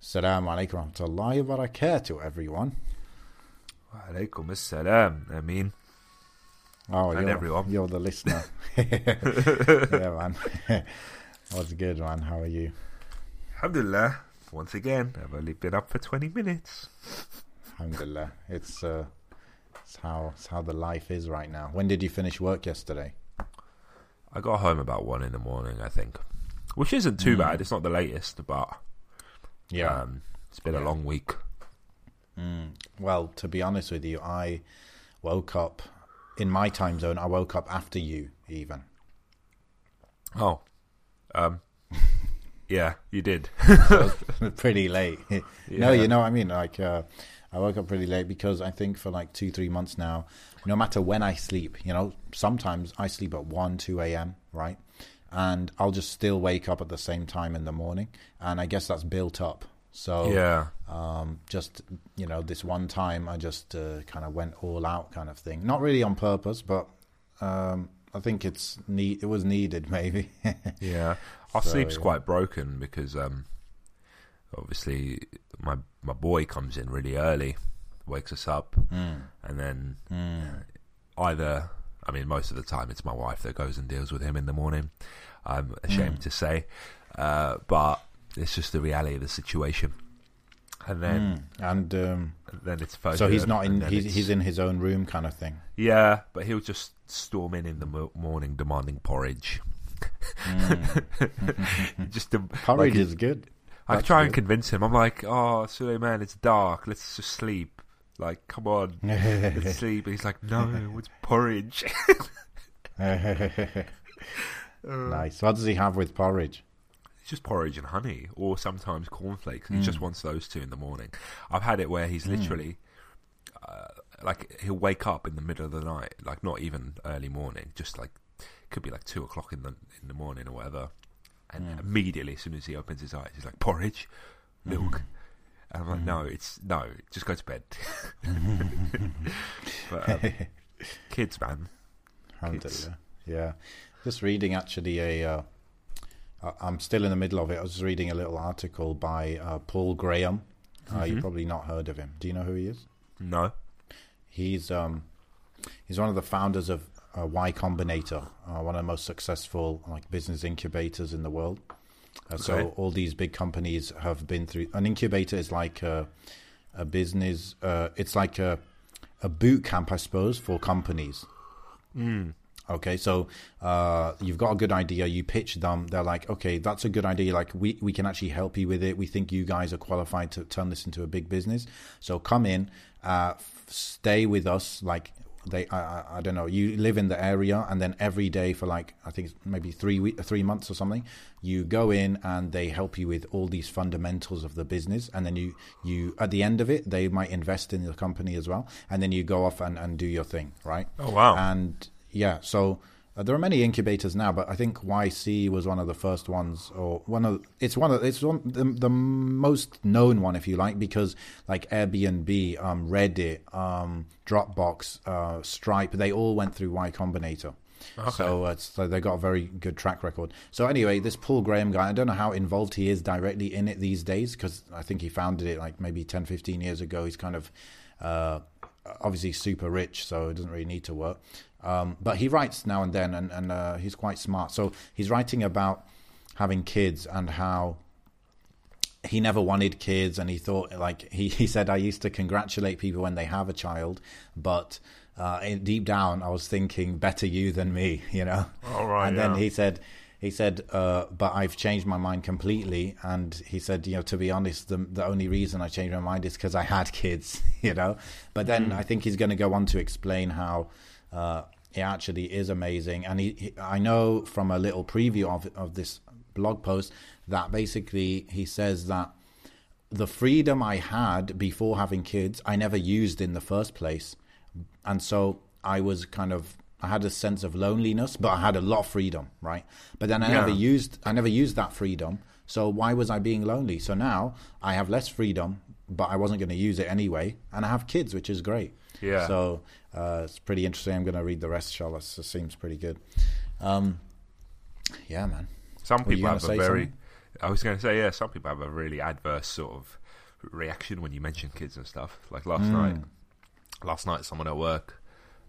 Assalamu alaikum warahmatullahi wabarakatuh, everyone. Wa Alaikum assalam, I mean. Oh, And you're, everyone. you're the listener. yeah, man. What's good, man? How are you? Alhamdulillah, once again, I've only been up for 20 minutes. Alhamdulillah. It's, uh, it's how it's how the life is right now. When did you finish work yesterday? I got home about 1 in the morning, I think. Which isn't too Mm. bad, it's not the latest, but Yeah. um, it's been Yeah. a long week. Mm. Well, to be honest with you, I woke up in my time zone. I woke up after you, even. Oh. Um, yeah, you did. Pretty late. No, you know what I mean. Like, uh, I woke up pretty late because I think for like two, three months now, no matter when I sleep, you know, sometimes I sleep at one, two a.m. Right, and I'll just still wake up at the same time in the morning, and I guess that's built up. So Yeah. um, just you know, this one time I just uh, kind of went all out, kind of thing. Not really on purpose, but um, I think it's need. It was needed, maybe. Yeah, our So, sleep's yeah. quite broken because um, obviously my my boy comes in really early, wakes us up, Mm, and then mm. either I mean most of the time it's my wife that goes and deals with him in the morning. I'm ashamed Mm. to say, uh, but it's just the reality of the situation. And then Mm. And um, then it's Fajr, so he's not in. He's, he's in his own room, kind of thing. yeah, but he'll just storm in in the morning demanding porridge. Mm. just dem- Porridge like, is good. I That's try and good. convince him. I'm like, oh, Suleiman, it's dark. Let's just sleep. Like, come on, let's sleep. And he's like, no, it's porridge. nice. What does he have with porridge? It's just porridge and honey, or sometimes cornflakes. He just Mm. wants those two in the morning. I've had it where he's literally, uh, like, he'll wake up in the middle of the night, like not even early morning, just like could be like two o'clock in the in the morning or whatever, and Mm. immediately as soon as he opens his eyes, he's like porridge, milk. And I'm like, Mm. no, it's no, just go to bed. but um, kids, man, Alhamdulillah. Yeah. Just reading actually a. Uh, I'm still in the middle of it. I was reading a little article by uh, Paul Graham. Uh, you've Mhm. probably not heard of him. Do you know who he is? no, He's um, he's one of the founders of uh, Y Combinator, uh, one of the most successful like business incubators in the world. Uh, So all these big companies have been through. An incubator is like a, a business. Uh, it's like a a boot camp, I suppose, for companies. mm. Okay, so uh, you've got a good idea. You pitch them. They're like, okay, that's a good idea. Like, we, we can actually help you with it. We think you guys are qualified to turn this into a big business. So come in, uh, f- stay with us. Like, they, I, I, I don't know. You live in the area, and then every day for like, I think maybe three week, three months or something, you go in and they help you with all these fundamentals of the business. And then you, you at the end of it, they might invest in the company as well. And then you go off and, and do your thing, right? oh wow, And yeah, so uh, there are many incubators now, but I think YC was one of the first ones, or one of it's one of it's one the, the most known one, if you like, because like Airbnb, um, Reddit, um, Dropbox, uh, Stripe, they all went through Y Combinator. Okay. So, uh, so they got a very good track record. So anyway, this Paul Graham guy, I don't know how involved he is directly in it these days because I think he founded it like maybe 10, 15 years ago. He's kind of uh, obviously super rich, so he doesn't really need to work. Um, but he writes now and then, and, and uh, he's quite smart. So he's writing about having kids and how he never wanted kids and he thought like he, he said i used to congratulate people when they have a child but uh, in, deep down i was thinking better you than me you know all right. and then he said he said uh, but i've changed my mind completely and he said you know to be honest the, the only reason i changed my mind is because i had kids you know but then Mm. i think he's going to go on to explain how uh, it actually is amazing and he, he i know from a little preview of, of this blog post that basically he says that the freedom I had before having kids, I never used in the first place. And so I was kind of I had a sense of loneliness, but I had a lot of freedom, right? But then I Yeah. never used I never used that freedom. So why was I being lonely? So now I have less freedom, but I wasn't going to use it anyway, and I have kids, which is great. Yeah. So uh, it's pretty interesting. I'm going to read the rest, inshallah. It seems pretty good. Um, yeah, man. Some Were people have a very something? I was going to say, yeah, some people have a really adverse sort of reaction when you mention kids and stuff. Like last Mm. night, last night, someone at work,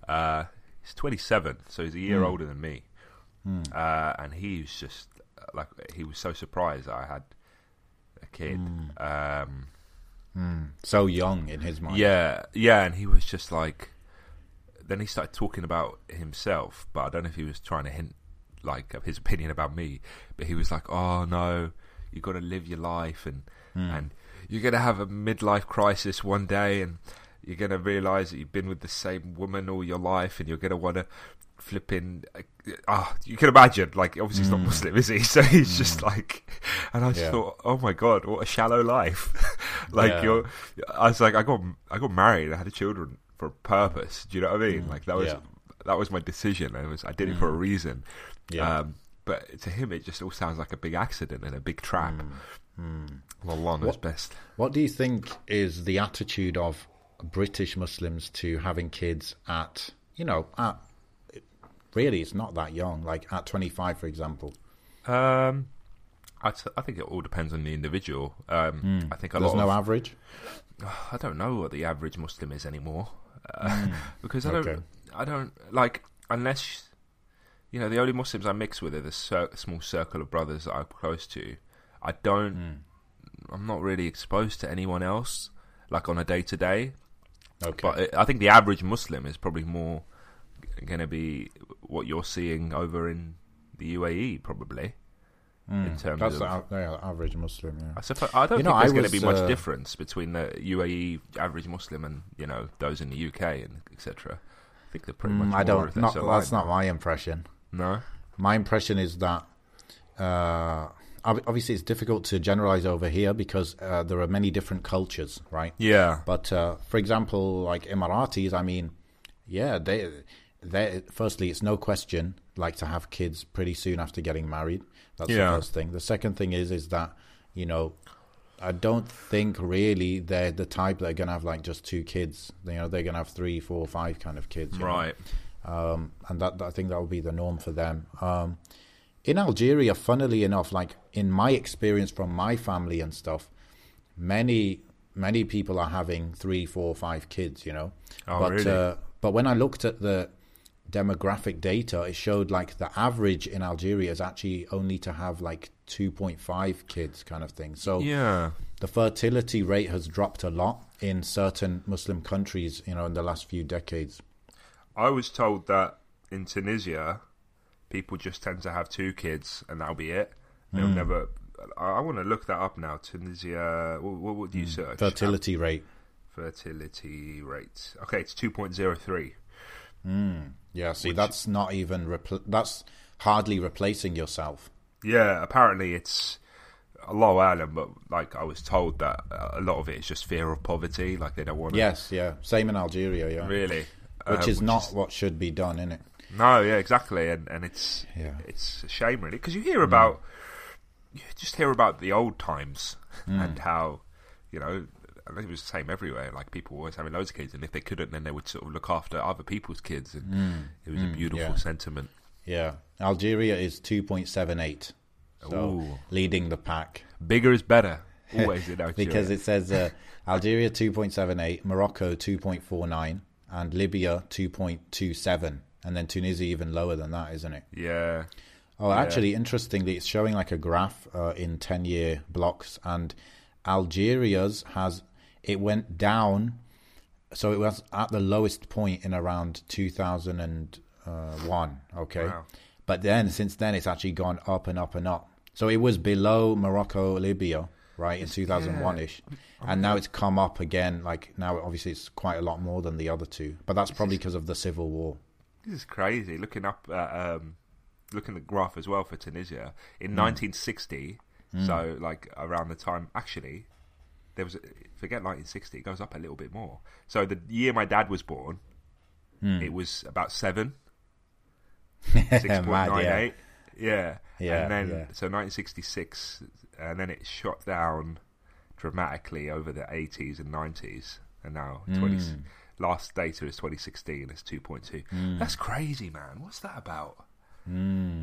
uh, he's 27, so he's a year Mm. older than me, Mm. uh, and he was just like he was so surprised that I had a kid. Mm. Um, Mm. So young in his mind. yeah, yeah, and he was just like. Then he started talking about himself, but I don't know if he was trying to hint like of his opinion about me. But he was like, "Oh no, you got to live your life, and Mm. and you're gonna have a midlife crisis one day, and you're gonna realize that you've been with the same woman all your life, and you're gonna want to flip in. Ah, you can imagine. Like, obviously, he's not Mm. Muslim, is he? So he's just like, and I just Yeah. thought, oh my god, what a shallow life. like Yeah. you're, I was like, I got I got married, I had children for a purpose. Do you know what I mean? Mm. Like that was Yeah. that was my decision. I was I did it for a reason. Yeah. Um, but to him, it just all sounds like a big accident and a big trap. Mm. Knows What- best. What do you think is the attitude of British Muslims to having kids at, you know, at really it's not that young, like at 25, for example. Um, I, t- I think it all depends on the individual. Um, I think a. There's lot no of, average. I don't know what the average Muslim is anymore, uh, because I don't. Okay. I don't like unless you know the only Muslims I mix with are the cir- small circle of brothers that I'm close to. I don't, Hmm. I'm not really exposed to anyone else like on a day to day. Okay. But it, I think the average Muslim is probably more going to be what you're seeing over in the UAE, probably in terms. That's of. the yeah, average Muslim, yeah. I suppose I don't You think know, there's going to be much uh, difference between the UAE average Muslim and you know those in the UK and etc. I think they're pretty much. Mm, I don't. Not, aligned. that's not my impression. No. My impression is that uh, obviously it's difficult to generalize over here because uh, there are many different cultures, right? Yeah. But uh, for example, like Emiratis, I mean, yeah, they, they. Firstly, it's no question like to have kids pretty soon after getting married. That's Yeah. the first thing. The second thing is is that you know, I don't think really they're the type that are gonna have like just two kids. You know, they're gonna have three, four, five kind of kids. Right. um, and that, that I think that will be the norm for them. Um, in Algeria, funnily enough, like in my experience from my family and stuff, many many people are having three, four, five kids. You know, Oh, but really? uh, but when I looked at the demographic data, it showed like the average in Algeria is actually only to have like two point five kids, kind of thing. So Yeah. the fertility rate has dropped a lot in certain Muslim countries. You know, in the last few decades. I was told that in Tunisia, people just tend to have two kids and that'll be it. They'll Hmm. never. I, I want to look that up now. Tunisia. What, what would you search? Hmm. Fertility rate. Fertility rate. Okay, it's two point zero three. Yeah, see, that's not even repl- that's hardly replacing yourself. Yeah, apparently it's Allahu alam, but like I was told that uh, a lot of it is just fear of poverty. Like they don't want to. Yes, yeah, same in Algeria, yeah, Really. which Uh, is not what should be done, in it? No, yeah, exactly, and and it's Yeah. it's a shame really because you hear about you just hear about the old times and how you know It was the same everywhere. Like people were always having loads of kids, and if they couldn't, then they would sort of look after other people's kids, and it was a beautiful yeah. sentiment. Yeah, Algeria is two point seven eight, so Ooh. leading the pack Bigger is better, always in Algeria. because it says uh, Algeria two point seven eight, Morocco two point four nine, and Libya two point two seven, and then Tunisia even lower than that, isn't it? yeah, Oh, actually, interestingly, it's showing like a graph uh, in 10 year blocks, and Algeria's has it went down. So it was at the lowest point in around 2001. Okay. Wow. But then, since then, it's actually gone up and up and up. So it was below Morocco, Libya, right, in 2001 ish. And now it's come up again. Like now, obviously, it's quite a lot more than the other two. But that's probably because of the civil war. this is crazy. Looking up, at, um, looking at the graph as well for Tunisia in 1960. So like around the time, actually, there was a, forget 1960. It goes up a little bit more. So the year my dad was born, it was about seven. 6.98 Mad, yeah. Yeah. Yeah, And then yeah. so 1966, and then it shot down dramatically over the 80s and 90s, and now 20. Hmm. Last data is 2016. It's 2.2. Hmm. That's crazy, man. What's that about?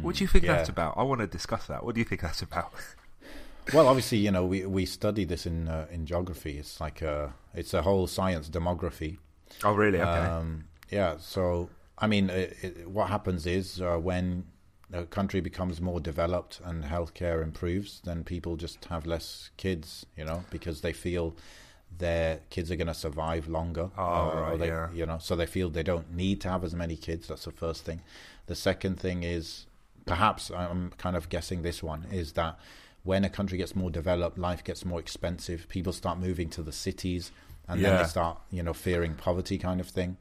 What do you think yeah. that's about? I want to discuss that. What do you think that's about? Well, obviously, you know, we we study this in uh, in geography. It's like a it's a whole science demography. Oh, really? Okay. Um, yeah. So, I mean, it, it, what happens is uh, when a country becomes more developed and healthcare improves, then people just have less kids, you know, because they feel their kids are going to survive longer. Oh, uh, right, they, yeah. You know, so they feel they don't need to have as many kids. That's the first thing. The second thing is, perhaps I'm kind of guessing this one is that when a country gets more developed, life gets more expensive. People start moving to the cities, and then they start, you know, fearing poverty, kind of thing.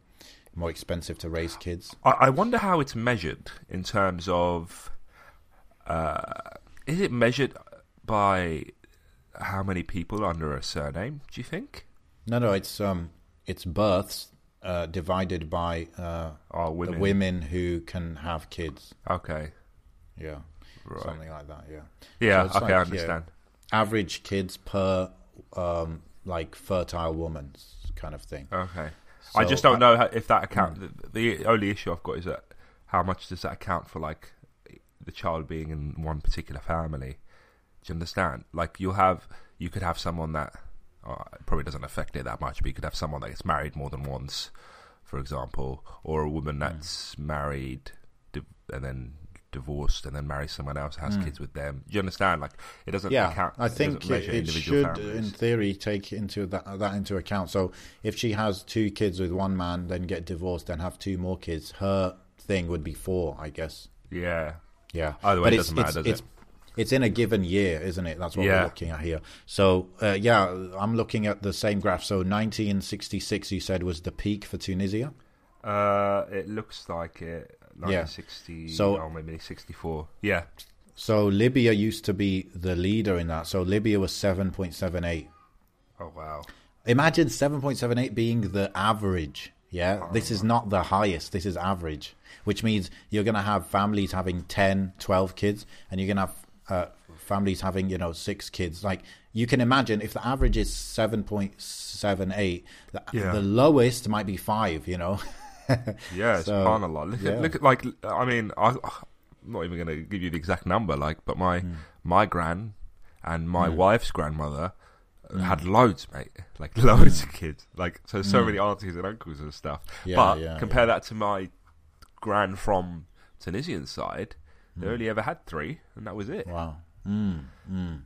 More expensive to raise kids. I, I wonder how it's measured in terms of. Uh, is it measured by how many people under a surname? Do you think? No, no, it's um, it's births uh, divided by uh, Oh, women. the women who can have kids. Okay. Yeah, Right. something like that. Yeah, Yeah. So okay, like, I understand. average kids per um, like fertile woman kind of thing. Okay. I just don't uh, know if that account. The, the only issue I've got is that how much does that account for like the child being in one particular family? Do you understand? Like you'll have, you could have someone that uh, it probably doesn't affect it that much, but you could have someone that gets married more than once, for example, or a Hmm. woman that's married and then divorced and then marries someone else, has kids with them. Do you understand? Like it doesn't. Yeah, account. I think it, it should, families. in theory, take into that that into account. So if she has two kids with one man, then get divorced, then have two more kids, her thing would be four, I guess. yeah. Yeah. Either way, but it it's, doesn't matter, does it? It's in a given year, isn't it? That's what Yeah. we're looking at here. So, uh, yeah, I'm looking at the same graph. So, 1966, you said, was the peak for Tunisia. Uh, it looks like it. Yeah. 1960, So- or maybe 64. Yeah. So, Libya used to be the leader in that. So, Libya was 7.78. Oh wow. Imagine 7.78 being the average. Yeah, this is not the highest. This is average, which means you're going to have families having 10, 12 kids, and you're going to have uh, families having, you know, six kids. Like, you can imagine if the average is 7.78, the, Yeah. the lowest might be five, you know? Yeah, it's So, of like look yeah. at look at like I mean I, I'm not even going to give you the exact number like but my Hmm. my gran and my wife's grandmother had loads mate like loads of kids like so so many aunties and uncles and stuff Hmm. Yeah, but yeah, compare that to my gran from Tunisian side Hmm. they only ever had three and that was it Wow. Mm, mm.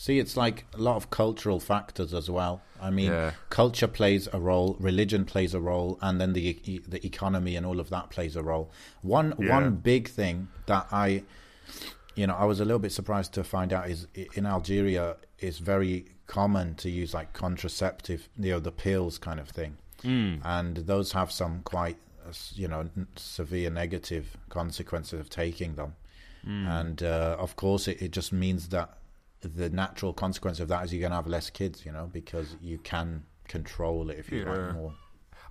See, it's like a lot of cultural factors as well. I mean, Yeah. culture plays a role, religion plays a role, and then the e- the economy and all of that plays a role. One Yeah. one big thing that I, you know, I was a little bit surprised to find out is in Algeria it's very common to use like contraceptive, you know, the pills kind of thing, mm. and those have some quite, you know, severe negative consequences of taking them and uh, of course it, it just means that the natural consequence of that is you're going to have less kids you know because you can control it if you Yeah. like more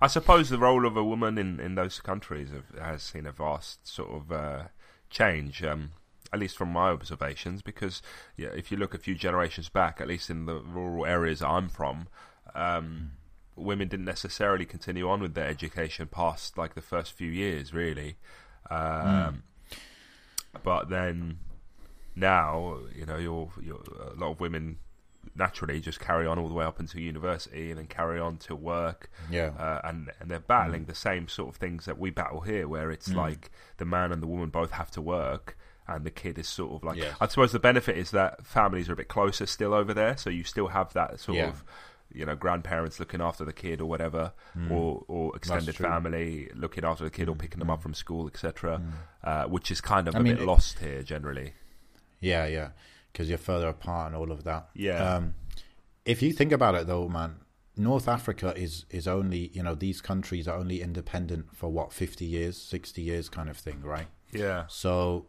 I suppose the role of a woman in, in those countries have, has seen a vast sort of uh, change, um, at least from my observations. Because yeah, if you look a few generations back, at least in the rural areas I'm from, um, women didn't necessarily continue on with their education past like the first few years, really. Um, But then now, you know, you're, you're a lot of women naturally just carry on all the way up until university and then carry on to work yeah uh, and and they're battling mm. the same sort of things that we battle here, where it's mm. like the man and the woman both have to work, and the kid is sort of like. I suppose the benefit is that families are a bit closer still over there, so you still have that sort Yeah. of. You know, grandparents looking after the kid or whatever, mm. or or extended family looking after the kid or picking them up from school, etc. Uh, which is kind of I a mean, bit it- lost here generally. Yeah yeah because you're further apart and all of that Yeah. um, if you think about it though man north africa is is only you know these countries are only independent for what 50 years 60 years kind of thing right Yeah, So,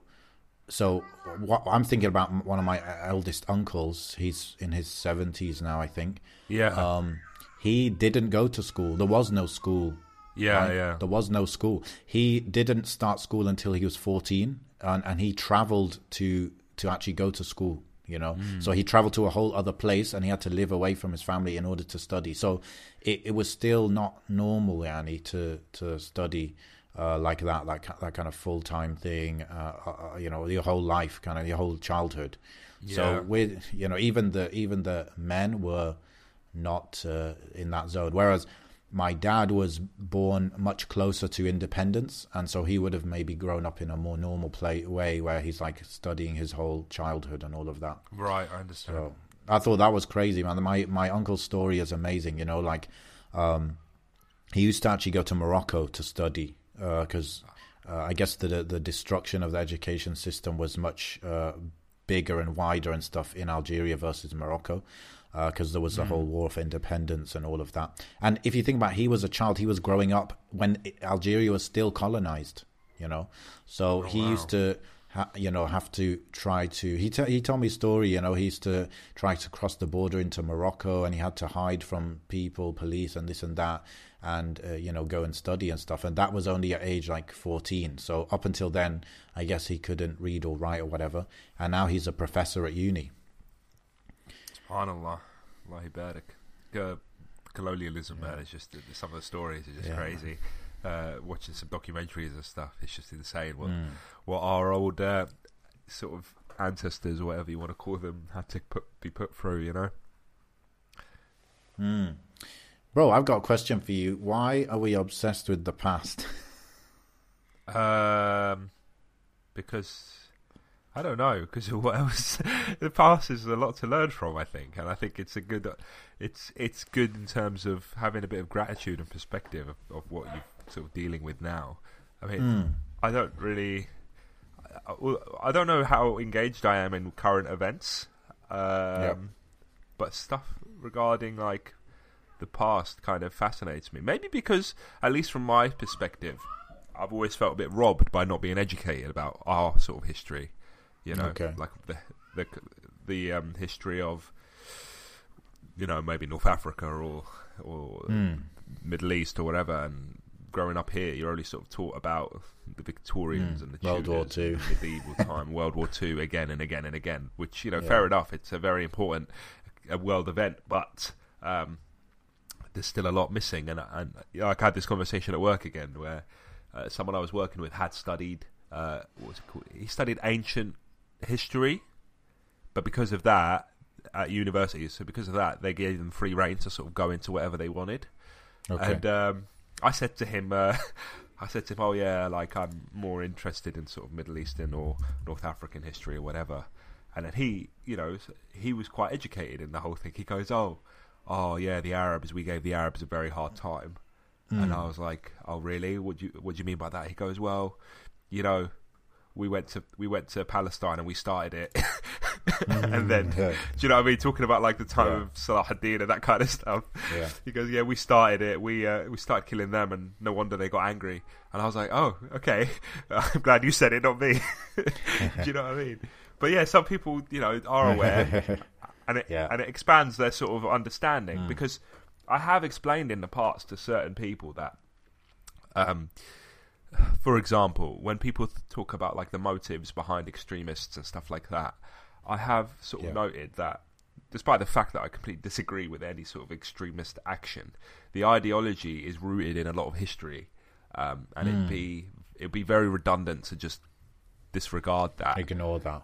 so what I'm thinking about one of my eldest uncles. He's in his seventies now, I think. yeah, Um, he didn't go to school. There was no school. yeah, right? yeah. There was no school. He didn't start school until he was 14, and, and he traveled to to actually go to school. You know, Hmm. so he traveled to a whole other place, and he had to live away from his family in order to study. So it, it was still not normal, Annie, to to study. Uh, like that, like that kind of full time thing, uh, uh, you know, your whole life, kind of your whole childhood. Yeah. So with you know even the even the men were not uh, in that zone, whereas my dad was born much closer to independence, and so he would have maybe grown up in a more normal play, way where he's like studying his whole childhood and all of that. Right, I understand. So I thought that was crazy, man. My my uncle's story is amazing. You know, like um, he used to actually go to Morocco to study because uh, uh, I guess the the destruction of the education system was much uh, bigger and wider and stuff in Algeria versus Morocco because uh, there was the mm. whole war for independence and all of that. And if you think about, it, he was a child. He was growing up when Algeria was still colonized. You know, so oh, he wow. used to. Ha, you know, have to try to. He t- he told me a story. You know, he used to try to cross the border into Morocco, and he had to hide from people, police, and this and that, and uh, you know, go and study and stuff. And that was only at age like fourteen. So up until then, I guess he couldn't read or write or whatever. And now he's a professor at uni. SubhanAllah. Allah barik. Uh, colonialism, man, it's just some of the stories are just crazy. Uh, watching some documentaries and stuff, it's just insane what mm. what our old uh, sort of ancestors or whatever you want to call them had to put be put through, you know. Mm. Bro, I've got a question for you. Why are we obsessed with the past? um, because I don't know because what else? the past is a lot to learn from, I think, and I think it's a good, it's it's good in terms of having a bit of gratitude and perspective of, of what you're sort of dealing with now. I mean, mm. I don't really, I, I, don't know how engaged I am in current events, um, yep. but stuff regarding like the past kind of fascinates me. Maybe because, at least from my perspective, I've always felt a bit robbed by not being educated about our sort of history. You know, okay. like the the the um, history of you know maybe North Africa or or mm. Middle East or whatever, and growing up here, you're only sort of taught about the Victorians mm. and the World War Two, medieval time, World War Two again and again and again. Which you know, yeah. fair enough, it's a very important a world event, but um, there's still a lot missing. And and you know, I had this conversation at work again where uh, someone I was working with had studied uh, what was it called? He studied ancient history, but because of that, at university, so because of that, they gave them free reign to sort of go into whatever they wanted. Okay. And um, I said to him, uh, I said to him, "Oh yeah, like I'm more interested in sort of Middle Eastern or North African history or whatever." And then he, you know, he was quite educated in the whole thing. He goes, "Oh, oh yeah, the Arabs. We gave the Arabs a very hard time." Mm. And I was like, "Oh really? What do you what do you mean by that?" He goes, "Well, you know, we went to we went to Palestine and we started it, and then yeah. do you know what I mean? Talking about like the time yeah. of Salahuddin and that kind of stuff. Yeah. He goes, yeah, we started it. We uh, we started killing them, and no wonder they got angry. And I was like, oh, okay. I'm glad you said it, not me. do you know what I mean? But yeah, some people you know are aware, and it yeah. and it expands their sort of understanding mm. because I have explained in the past to certain people that. Um, for example, when people talk about like the motives behind extremists and stuff like that, I have sort of yeah. noted that despite the fact that I completely disagree with any sort of extremist action, the ideology is rooted in a lot of history, um, and mm. it'd hmm. be it'd be very redundant to just disregard that, ignore that.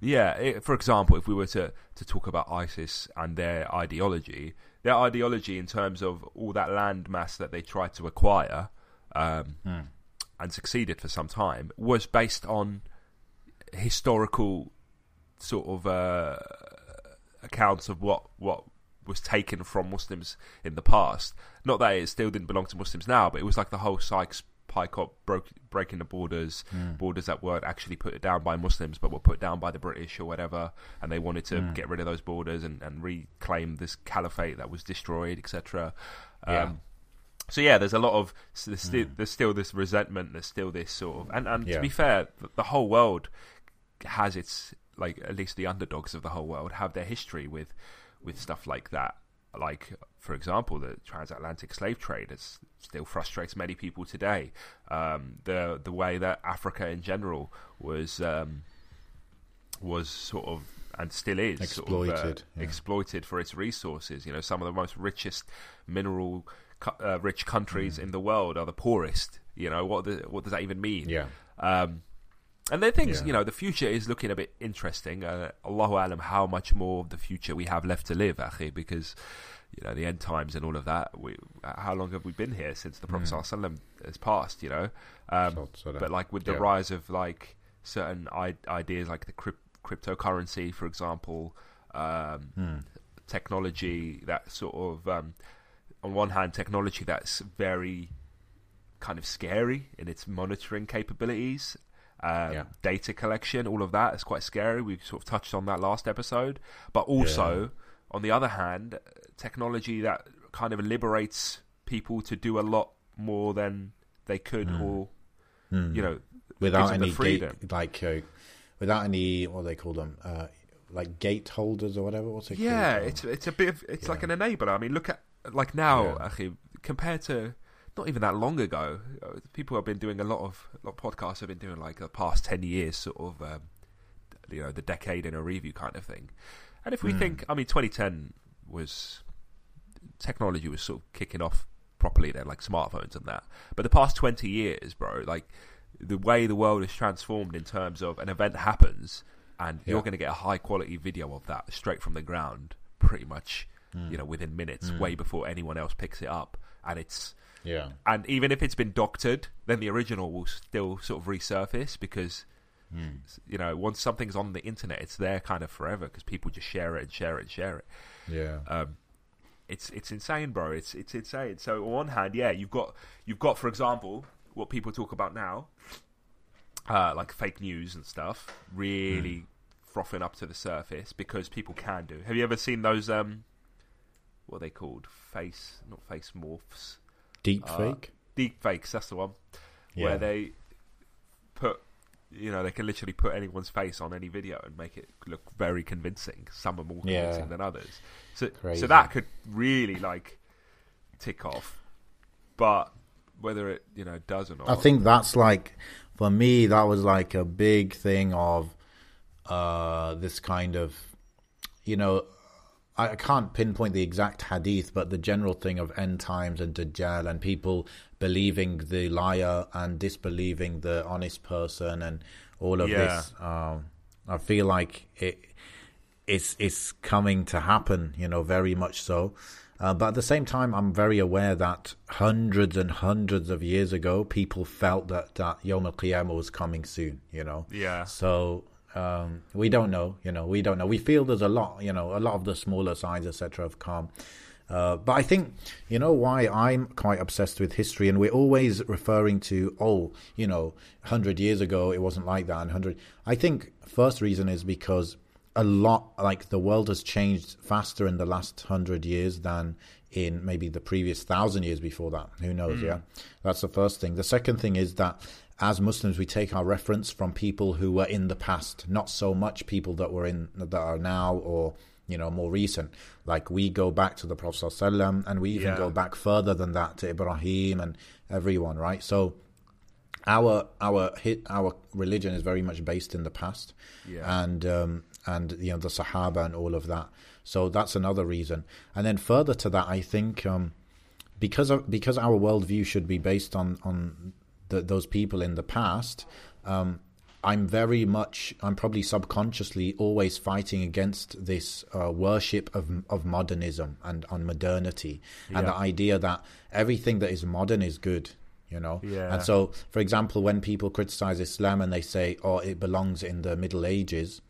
Yeah, it, for example, if we were to, to talk about ISIS and their ideology, their ideology in terms of all that land mass that they tried to acquire, um, mm and succeeded for some time was based on historical sort of uh, accounts of what what was taken from Muslims in the past. Not that it still didn't belong to Muslims now, but it was like the whole Sykes Picot broke, breaking the borders, mm. borders that weren't actually put down by Muslims, but were put down by the British or whatever, and they wanted to mm. get rid of those borders and, and reclaim this caliphate that was destroyed, etc. Yeah. So yeah, there's a lot of there's, still, mm. there's still this resentment. There's still this sort of and and yeah. to be fair, the whole world has its like at least the underdogs of the whole world have their history with with stuff like that. Like for example, the transatlantic slave trade is, still frustrates many people today. Um, the the way that Africa in general was um, was sort of and still is exploited, sort of, uh, yeah. exploited for its resources. You know, some of the most richest mineral uh, rich countries mm. in the world are the poorest. You know what? The, what does that even mean? Yeah. Um, And then things, Yeah. you know, the future is looking a bit interesting. Uh, Allahu alam, how much more of the future we have left to live, akhi, because you know the end times and all of that. We, how long have we been here since the Prophet mm. has passed? You know, um, So- so that- but like with the yeah. rise of like certain I- ideas, like the cryp- cryptocurrency, for example, um, Hmm. technology that sort of, um, on one hand, technology that's very kind of scary in its monitoring capabilities, um, Yeah. data collection, all of that is quite scary. We sort of touched on that last episode, but also, on the other hand, technology that kind of liberates people to do a lot more than they could, or you know, without gives them the any freedom. gate, like uh, without any what do they call them, uh, like gate holders or whatever. What's it Yeah, called? it's it's a bit of it's like an enabler. I mean, look at like now, Yeah. actually, compared to not even that long ago, uh, people have been doing a lot of a lot of podcasts have been doing like the past ten years, sort of um, you know the decade in a review kind of thing. And if we Hmm. think, I mean, 2010 was technology was sort of kicking off properly then, like smartphones and that. But the past 20 years, bro, like the way the world is transformed in terms of an event happens and you're going to get a high quality video of that straight from the ground pretty much, Hmm. you know, within minutes, way before anyone else picks it up. And it's, yeah, and even if it's been doctored, then the original will still sort of resurface because, you know, once something's on the internet, it's there kind of forever because people just share it and share it and share it yeah, um, it's it's insane, bro. It's it's insane. So on one hand, yeah, you've got you've got, for example, what people talk about now, uh, like fake news and stuff, really frothing up to the surface because people can do. Have you ever seen those? Um, what are they called? Face, not face morphs, deep uh, fake. deep fakes. That's the one Yeah. where they put. You know, they can literally put anyone's face on any video and make it look very convincing. Some are more Yeah. convincing than others. So, Crazy. so that could really like tick off. But whether it you know does or not, I think that's like for me that was like a big thing of uh this kind of you know I can't pinpoint the exact hadith, but the general thing of end times and Dajjal and people believing the liar and disbelieving the honest person and all of Yeah. this. Um, I feel like it it's it's coming to happen, you know, very much so. Uh, but at the same time, I'm very aware that hundreds and hundreds of years ago, people felt that that Yom Al Qiyamah was coming soon. You know, Yeah. So um, we don't know. You know, we don't know. We feel there's a lot. You know, a lot of the smaller signs, etc., have come. Uh, but I think you know why I'm quite obsessed with history, and we're always referring to oh, you know, hundred years ago it wasn't like that, and hundred. I think first reason is because a lot like the world has changed faster in the last hundred years than in maybe the previous thousand years before that. Who knows? Yeah, that's the first thing. The second thing is that as Muslims we take our reference from people who were in the past, not so much people that were in that are now or you know more recent. Like we go back to the Prophet ﷺ and we even Yeah. go back further than that to Ibrahim and everyone, right? So our our hit our religion is very much based in the past Yeah. and um and you know the sahaba and all of that so that's another reason and then further to that i think um because of because our worldview should be based on on the, those people in the past um i'm very much i'm probably subconsciously always fighting against this uh, worship of of modernism and on modernity and the idea that everything that is modern is good you know Yeah. and so for example when people criticize islam and they say oh it belongs in the middle ages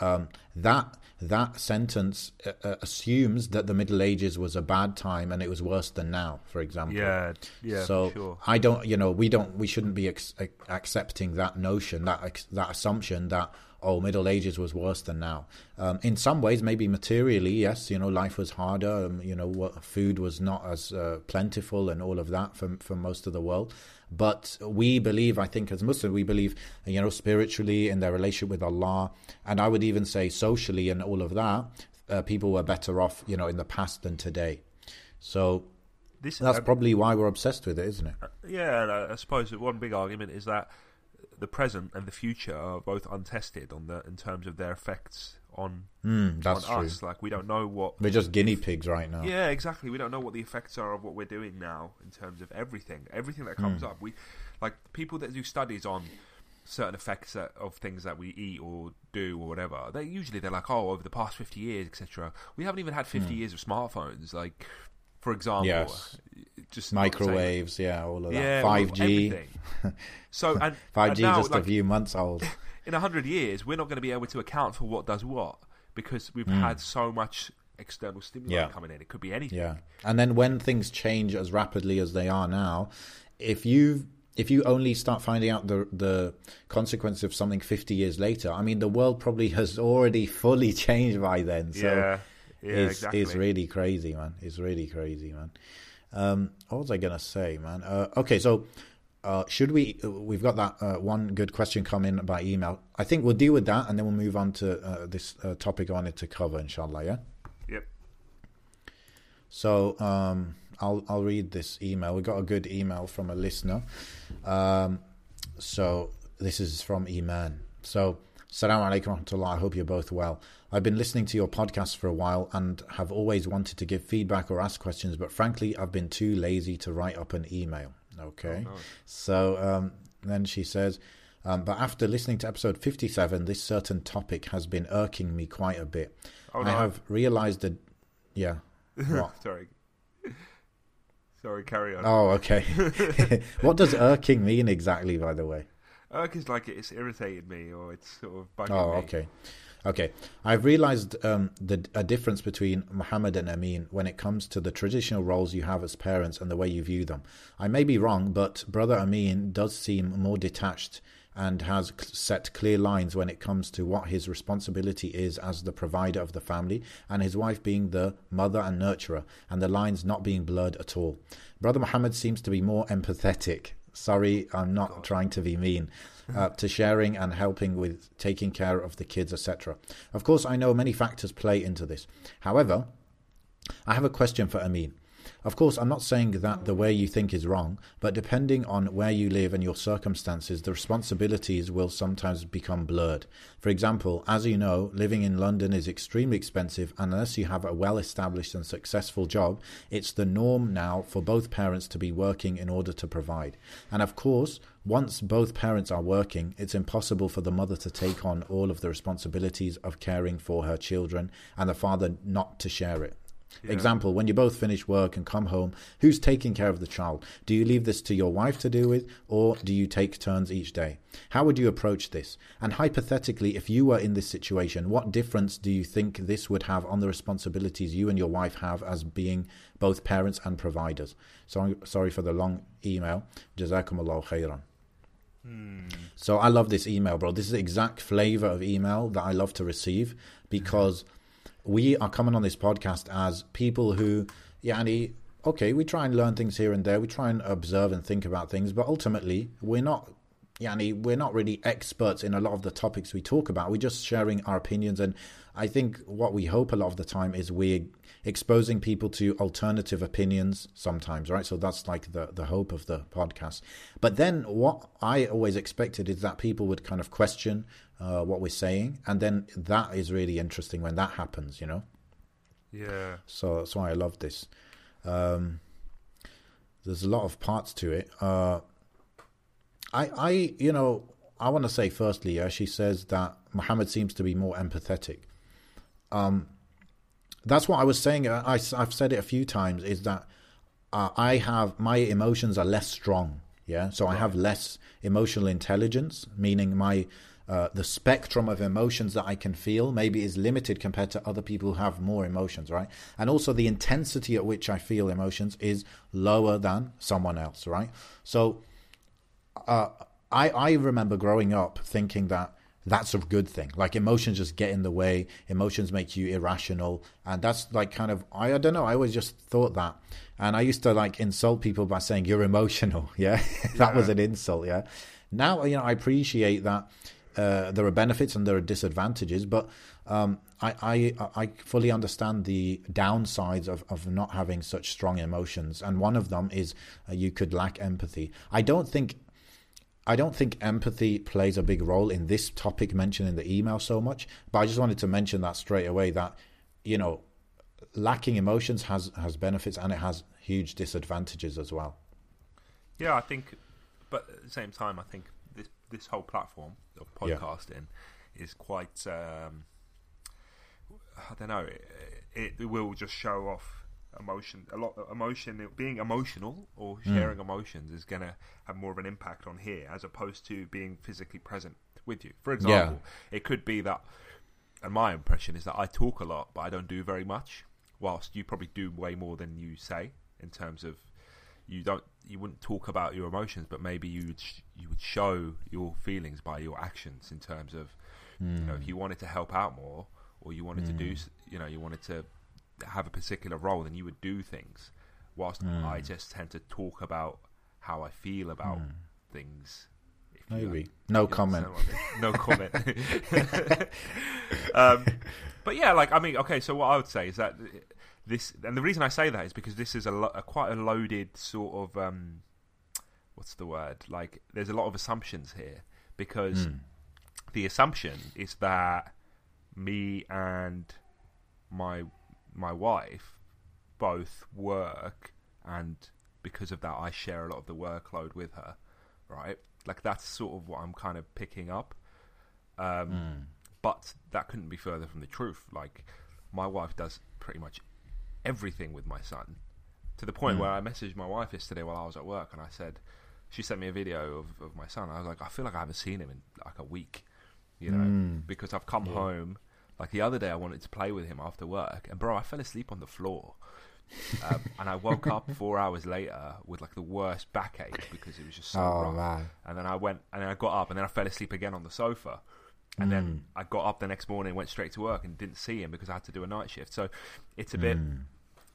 um, that that sentence uh, uh, assumes that the middle ages was a bad time and it was worse than now for example yeah, yeah, so sure. I don't, you know, we don't, we shouldn't be ex- accepting that notion, that that assumption that oh, Middle Ages was worse than now. Um, in some ways, maybe materially, yes, you know, life was harder. Um, you know, food was not as uh, plentiful and all of that for for most of the world. But we believe, I think, as Muslims, we believe, you know, spiritually in their relationship with Allah, and I would even say socially and all of that. Uh, people were better off, you know, in the past than today. So This that's uh, probably why we're obsessed with it, isn't it? Yeah, and I I suppose that one big argument is that the present and the future are both untested on the in terms of their effects on Mm, that's on true. us. Like we don't know what. We're just guinea pigs right now. Yeah, exactly. We don't know what the effects are of what we're doing now in terms of everything, everything that comes Hmm. up. We like people that do studies on certain effects that, of things that we eat or do or whatever. They usually they're like, oh, over the past fifty years, etc. We haven't even had fifty Hmm. years of smartphones. Like, for example, Yes. just not the same. Microwaves, yeah, all of that. yeah, Five G. So and five G just like, a few months old. in a hundred years, we're not going to be able to account for what does what because we've had so much external stimuli. Yeah. coming in. It could be anything. Yeah, and then when things change as rapidly as they are now, if you if you only start finding out the the consequence of something fifty years later, I mean, the world probably has already fully changed by then. So yeah, yeah, it's exactly. it's really crazy, man. It's really crazy, man. Um, what was I gonna say, man? Uh, okay, so. Uh, should we? We've got that uh, one good question come in by email. I think we'll deal with that, and then we'll move on to uh, this uh, topic I wanted to cover, inshallah. Yeah. Yep. So um, I'll I'll read this email. We got a good email from a listener. Um, so this is from Iman. So Assalamu alaikum warahmatullah. I hope you're both well. I've been listening to your podcast for a while and have always wanted to give feedback or ask questions, but frankly, I've been too lazy to write up an email. Okay. So um, then she says, um, but after listening to episode 57, this certain topic has been irking me quite a bit. Oh, I have realized that, yeah. What? Sorry. Sorry, carry on. Oh, okay. what does irking mean exactly, by the way? Irk is like it's irritated me or it's sort of bugging Oh, me. Okay. I've realized um, the a difference between Muhammad and Amin when it comes to the traditional roles you have as parents and the way you view them. I may be wrong, but brother Amin does seem more detached and has set clear lines when it comes to what his responsibility is as the provider of the family and his wife being the mother and nurturer and the lines not being blurred at all. Brother Muhammad seems to be more empathetic. Sorry, I'm not trying to be mean. Uh, to sharing and helping with taking care of the kids, etc. Of course, I know many factors play into this. However, I have a question for Amin. Of course, I'm not saying that the way you think is wrong, but depending on where you live and your circumstances, the responsibilities will sometimes become blurred. For example, as you know, living in London is extremely expensive, and unless you have a well established and successful job, it's the norm now for both parents to be working in order to provide. And of course, once both parents are working, it's impossible for the mother to take on all of the responsibilities of caring for her children and the father not to share it. Example, when you both finish work and come home, who's taking care of the child? Do you leave this to your wife to do with, or do you take turns each day? How would you approach this? And hypothetically, if you were in this situation, what difference do you think this would have on the responsibilities you and your wife have as being both parents and providers? So, sorry for the long email. Jazakumullah khairan. Hmm. So I love this email, bro. This is the exact flavor of email that I love to receive mm-hmm. because we are coming on this podcast as people who, yani, okay, we try and learn things here and there. We try and observe and think about things, but ultimately, we're not, yani, we're not really experts in a lot of the topics we talk about. We're just sharing our opinions, and I think what we hope a lot of the time is we're exposing people to alternative opinions sometimes, right? So that's like the the hope of the podcast. But then what I always expected is that people would kind of question uh, what we're saying, and then that is really interesting when that happens, you know. Yeah. So that's why I love this. Um, there's a lot of parts to it. Uh, I, I, you know, I want to say firstly, yeah, she says that Muhammad seems to be more empathetic. Um, that's what I was saying. I, I've said it a few times. Is that uh, I have my emotions are less strong. Yeah, so I have less emotional intelligence, meaning my uh, the spectrum of emotions that I can feel maybe is limited compared to other people who have more emotions, right? And also the intensity at which I feel emotions is lower than someone else, right? So uh, I I remember growing up thinking that that's a good thing. Like emotions just get in the way. Emotions make you irrational, and that's like kind of I, I don't know. I always just thought that, and I used to like insult people by saying you're emotional. Yeah, that was an insult. Yeah. Now you know I appreciate that uh, there are benefits and there are disadvantages, but um, I, I I fully understand the downsides of, of not having such strong emotions, and one of them is uh, you could lack empathy. I don't think I don't think empathy plays a big role in this topic mentioned in the email so much, but I just wanted to mention that straight away that you know lacking emotions has has benefits and it has huge disadvantages as well. Yeah, I think, but at the same time, I think this this whole platform of Yeah. podcasting is quite. Um, I don't know. It, it will just show off emotion. A lot emotion. Being emotional or sharing emotions is going to have more of an impact on here as opposed to being physically present with you. For example, it could be that. And my impression is that I talk a lot, but I don't do very much. Whilst you probably do way more than you say in terms of you don't you wouldn't talk about your emotions, but maybe you would sh- you would show your feelings by your actions in terms of you know if you hmm. wanted to help out more or you wanted to do hmm. you know you wanted to have a particular role, then you would do things. Whilst hmm. I just tend to talk about how I feel about things. if you- Maybe. No comment. I mean? No comment. um, but yeah, like I mean, okay. So what I would say is that this, and the reason I say that is because this is a, lo- a quite a loaded sort of um, what's the word? Like, there's a lot of assumptions here because the assumption is that me and my my wife both work and because of that I share a lot of the workload with her right? Like that's sort of what I'm kind of picking up. Um, but that couldn't be further from the truth. Like my wife does pretty much everything with my son to the point hmm. where I messaged my wife yesterday while I was at work and I said she sent me a video of, of my son I was like I feel like I haven't seen him in like a week you know hmm. because I've come home like the other day I wanted to play with him after work and bro I fell asleep on the floor um, and I woke up four hours later with like the worst backache because it was just so Oh, rough. man. And then I went and then I got up and then I fell asleep again on the sofa. And then hmm. I got up the next morning, went straight to work, and didn't see him because I had to do a night shift. So it's a bit.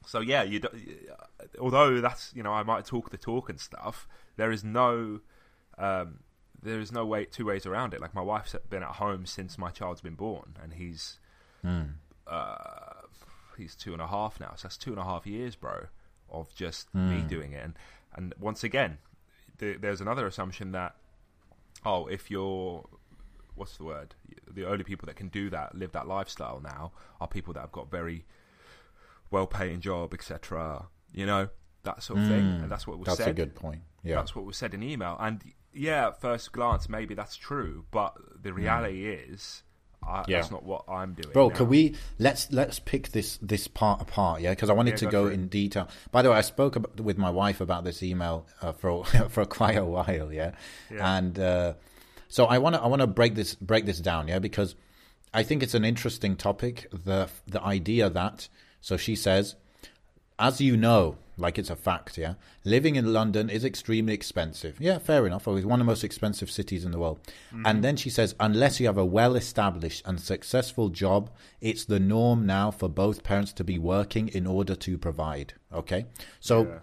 So yeah, you. do- Although that's you know I might talk the talk and stuff. There is no. Um, there is no way two ways around it. Like my wife's been at home since my child's been born, and he's uh, he's two and a half now. So that's two and a half years, bro, of just me doing it. And and once again, th- there's another assumption that oh, if you're what's the word? The only people that can do that, live that lifestyle now, are people that have got very well-paying job, etc. You know that sort of thing, and that's what was That's said. That's a good point. Yeah. That's what was said in email. And yeah, at first glance, maybe that's true, but the reality is, I, Hmm. Yeah. that's not what I'm doing. Bro, now. can we let's let's pick this this part apart, yeah? Because I wanted Yeah, to go go in detail. By the way, I spoke ab with my wife about this email uh, for for quite a while, yeah. Yeah. And uh, so I want to I want to break this break this down, yeah, because I think it's an interesting topic. The the idea that so she says, as you know, like it's a fact, yeah, living in London is extremely expensive. Yeah, fair enough. It's one of the most expensive cities in the world. And then she says, unless you have a well established and successful job, it's the norm now for both parents to be working in order to provide. Okay. So Yeah.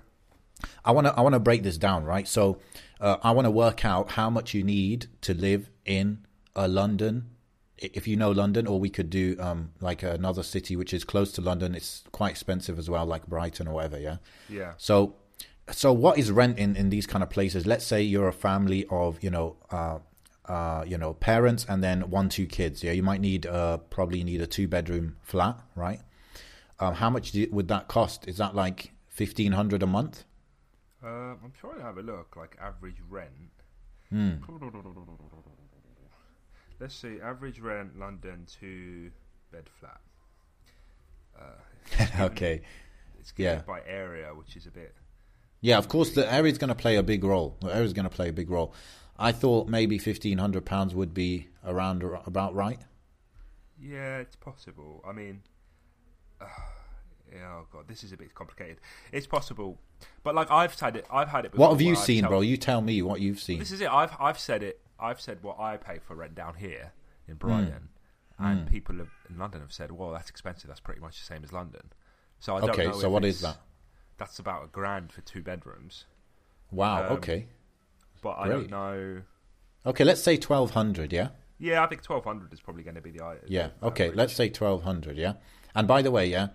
I want to I want to break this down, right? So uh, I want to work out how much you need to live in a London, if you know London, or we could do um, like another city which is close to London. It's quite expensive as well, like Brighton or whatever. Yeah. Yeah. So, so what is rent in, in these kind of places? Let's say you're a family of you know, uh, uh, you know, parents and then one two kids. Yeah, you might need uh, probably need a two bedroom flat, right? Um, how much do, would that cost? Is that like fifteen hundred a month? Uh, I'm trying to have a look, like average rent. Hmm. Let's see, average rent London two bed flat. Uh, okay. it's given Yeah. by area, which is a bit. Yeah, of course, the area is going to play a big role. The area is going to play a big role. I thought maybe fifteen hundred pounds would be around about right. Yeah, it's possible. I mean, uh, oh god, this is a bit complicated. It's possible, but like I've had it. I've had it. Before What have you seen, tell- bro? You tell me what you've seen. This is it. I've I've said it. I've said what I pay for rent down here in Brighton, Hmm. and people have, in London have said, "Well, that's expensive. That's pretty much the same as London." So I don't Okay, know. so what is that? That's about a grand for two bedrooms, Wow. um, okay. but I Great. don't know. Okay. Let's say twelve hundred. Yeah. Yeah, I think twelve hundred is probably going to be the Yeah. the Okay. average. Let's say twelve hundred. Yeah. And by the way, yeah,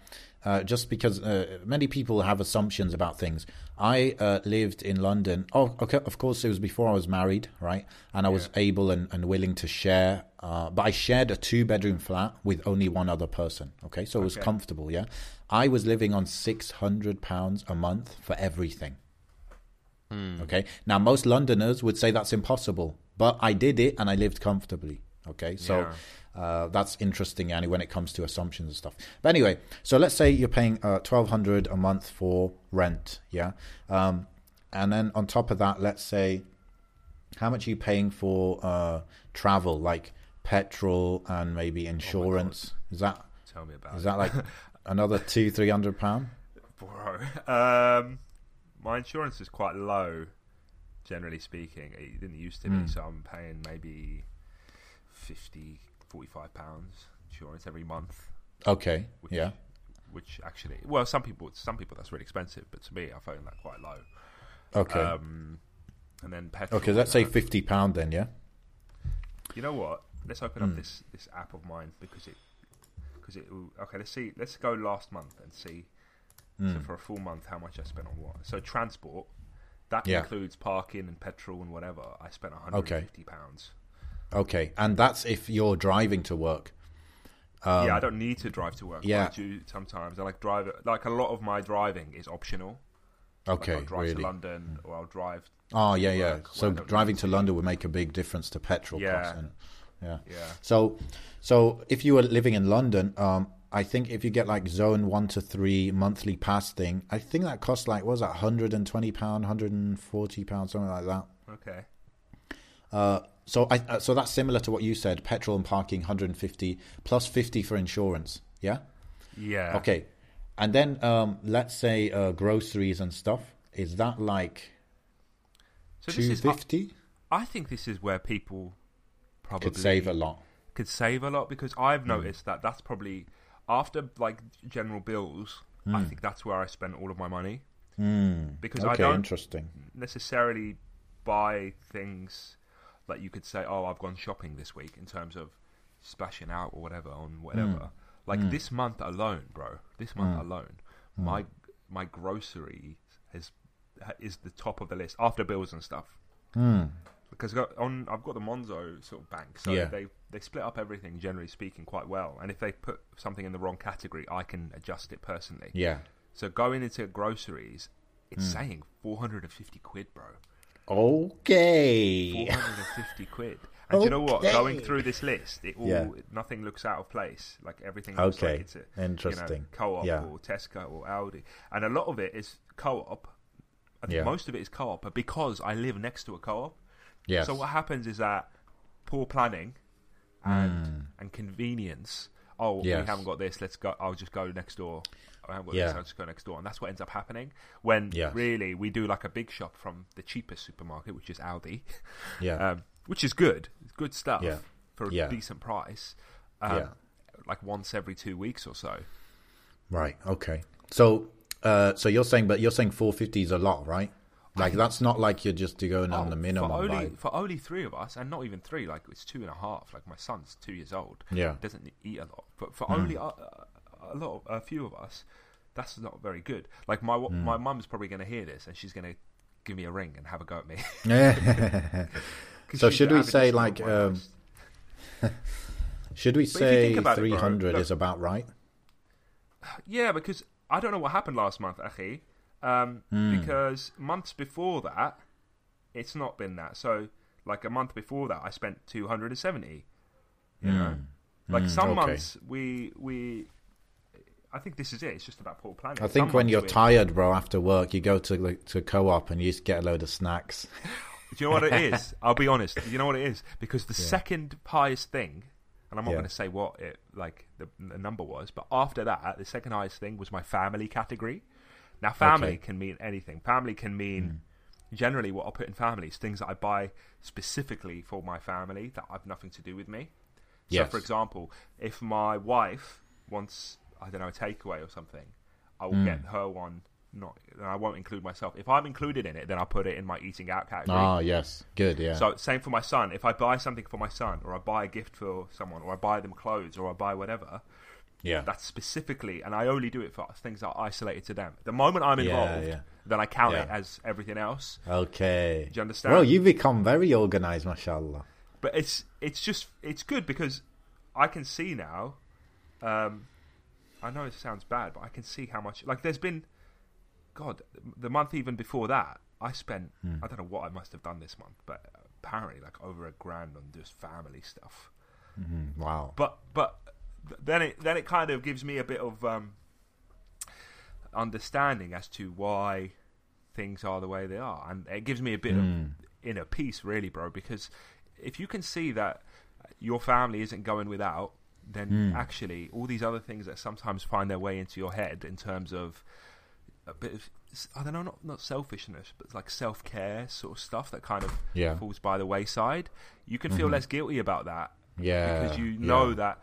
uh, just because uh, many people have assumptions about things, I uh, lived in London. Oh, okay. Of course, it was before I was married, right? And I was able and, and willing to share. Uh, but I shared a two-bedroom flat with only one other person. Okay, so it was Okay. comfortable. Yeah. I was living on six hundred pounds a month for everything. Hmm. Okay. Now, most Londoners would say that's impossible. but I did it and I lived comfortably. Okay, so uh, that's interesting, Annie, when it comes to assumptions and stuff. But anyway, so let's say you're paying uh, twelve hundred a month for rent, yeah, um, and then on top of that, let's say how much are you paying for uh, travel, like petrol and maybe insurance? is that Tell me about is it. that like another two three hundred pound? Bro, um, my insurance is quite low, generally speaking. It didn't used to be, Mm. so I'm paying maybe 50, 45 pounds insurance every month. Okay, Which, yeah, Which actually, well, some people, some people that's really expensive, but to me, I find that quite low. okay, Um, and then petrol. okay. Let's say fifty pound then, yeah. You know what? Let's open Hmm. up this this app of mine because it because it. Okay, let's see. Let's go last month and see. So Mm. for a full month, how much I spent on what? So transport that Yeah. includes parking and petrol and whatever. I spent 150 pounds. Okay, and that's if you're driving to work. Um, yeah, I don't need to drive to work. yeah. I do sometimes. I like drive. Like a lot of my driving is optional. Like Okay, I'll drive really. to London or I'll drive. Oh yeah, yeah. So where I don't driving to London would make a big difference to petrol Yeah. costs. And, yeah. Yeah, So, so if you were living in London, um, I think if you get like zone one to three monthly pass thing, I think that costs like what was that hundred and twenty pound, hundred and forty pound, something like that. okay. Uh, so I uh, so that's similar to what you said: petrol and parking, hundred and fifty plus fifty for insurance. Yeah. Yeah. Okay. And then um, let's say uh, groceries and stuff. Is that like So this two is. fifty? I, I think this is where people probably Could save a lot. could save a lot because I've Hmm. noticed that that's probably after like general bills. I Hmm. think that's where I spend all of my money Mm. because I okay, don't interesting. necessarily buy things that you could say, "Oh, I've gone shopping this week" in terms of splashing out or whatever on whatever. Like Mm. this month alone, bro. This month Mm. alone, my my grocery is is the top of the list after bills and stuff. Mm. Because on, I've got the Monzo sort of bank, so Yeah. they they split up everything generally speaking quite well. And if they put something in the wrong category, I can adjust it personally. Yeah. So going into groceries, it's Hmm. saying four hundred and fifty quid, bro. Okay. 450 quid. And do you know what? Going through this list, it all Yeah. nothing looks out of place. Like everything looks Okay. like it's a you know, Interesting. co-op Yeah. or Tesco or Aldi, and a lot of it is co-op. I think Yeah. most of it is co-op, but because I live next to a co-op, Yes. so what happens is that poor planning and hmm. and convenience. Oh. Yes. we haven't got this. Let's go. I'll just go next door. I haven't got Yeah. this. I'll just go next door, and that's what ends up happening. When Yes. really we do like a big shop from the cheapest supermarket, which is Aldi, yeah. um, which is good. It's good stuff Yeah. for a Yeah. decent price. Um, Yeah. Like once every two weeks or so. right. Okay. So, uh, so you're saying, but you're saying 450 is a lot, right? Like that's not like you're just going on Oh, the minimum. for only like- for only three of us, and not even three. Like it's two and a half. Like my son's two years old. Yeah. Doesn't eat a lot. But for only a, a lot, of, a few of us, that's not very good. Like my Hmm. my mum's probably going to hear this, and she's going to give me a ring and have a go at me. 'Cause So should we say, like, um. Should we say about it, bro, 300 look- is about right? Yeah, because I don't know what happened last month, Achi. Um, Hmm. Because months before that, it's not been that. So, like a month before that, I spent two hundred and seventy. You know, like Hmm, some okay. months we we. I think this is it. It's just about poor planning. I think when you're tired, bro, after work, you go to like, to co-op and you just get a load of snacks. Do you know what it is? I'll be honest. You know what it is? Because the second highest thing, and I'm not Yeah. going to say what it like the, the number was, but after that, the second highest thing was my family category. Now, family Okay. can mean anything. Family can mean hmm. generally what I'll put in family is things that I buy specifically for my family that have nothing to do with me. So, for example, if my wife wants, I don't know, a takeaway or something, I will Hmm. get her one. Not, and I won't include myself. If I'm included in it, then I'll put it in my eating out category. Ah, yes, good, yeah. So same for my son. If I buy something for my son, or I buy a gift for someone, or I buy them clothes, or I buy whatever, yeah, that's specifically, and I only do it for things that are isolated to them. The moment I'm involved, yeah. then I count it as everything else. okay. Do you understand? Well, you become very organized, mashallah. But it's it's just it's good because I can see now. Um, I know it sounds bad, but I can see how much. Like, there's been, God, the month even before that, I spent. Hmm. I don't know what I must have done this month, but apparently like over a grand on just family stuff. Mm, wow. But but then it then it kind of gives me a bit of um, understanding as to why things are the way they are, and it gives me a bit Mm. of inner peace, really, bro. Because if you can see that your family isn't going without, then Mm. actually all these other things that sometimes find their way into your head in terms of a bit of I don't know, not not selfishness, but like self care sort of stuff that kind of Yeah. falls by the wayside. You can feel Mhm. less guilty about that Yeah. because you know yeah. that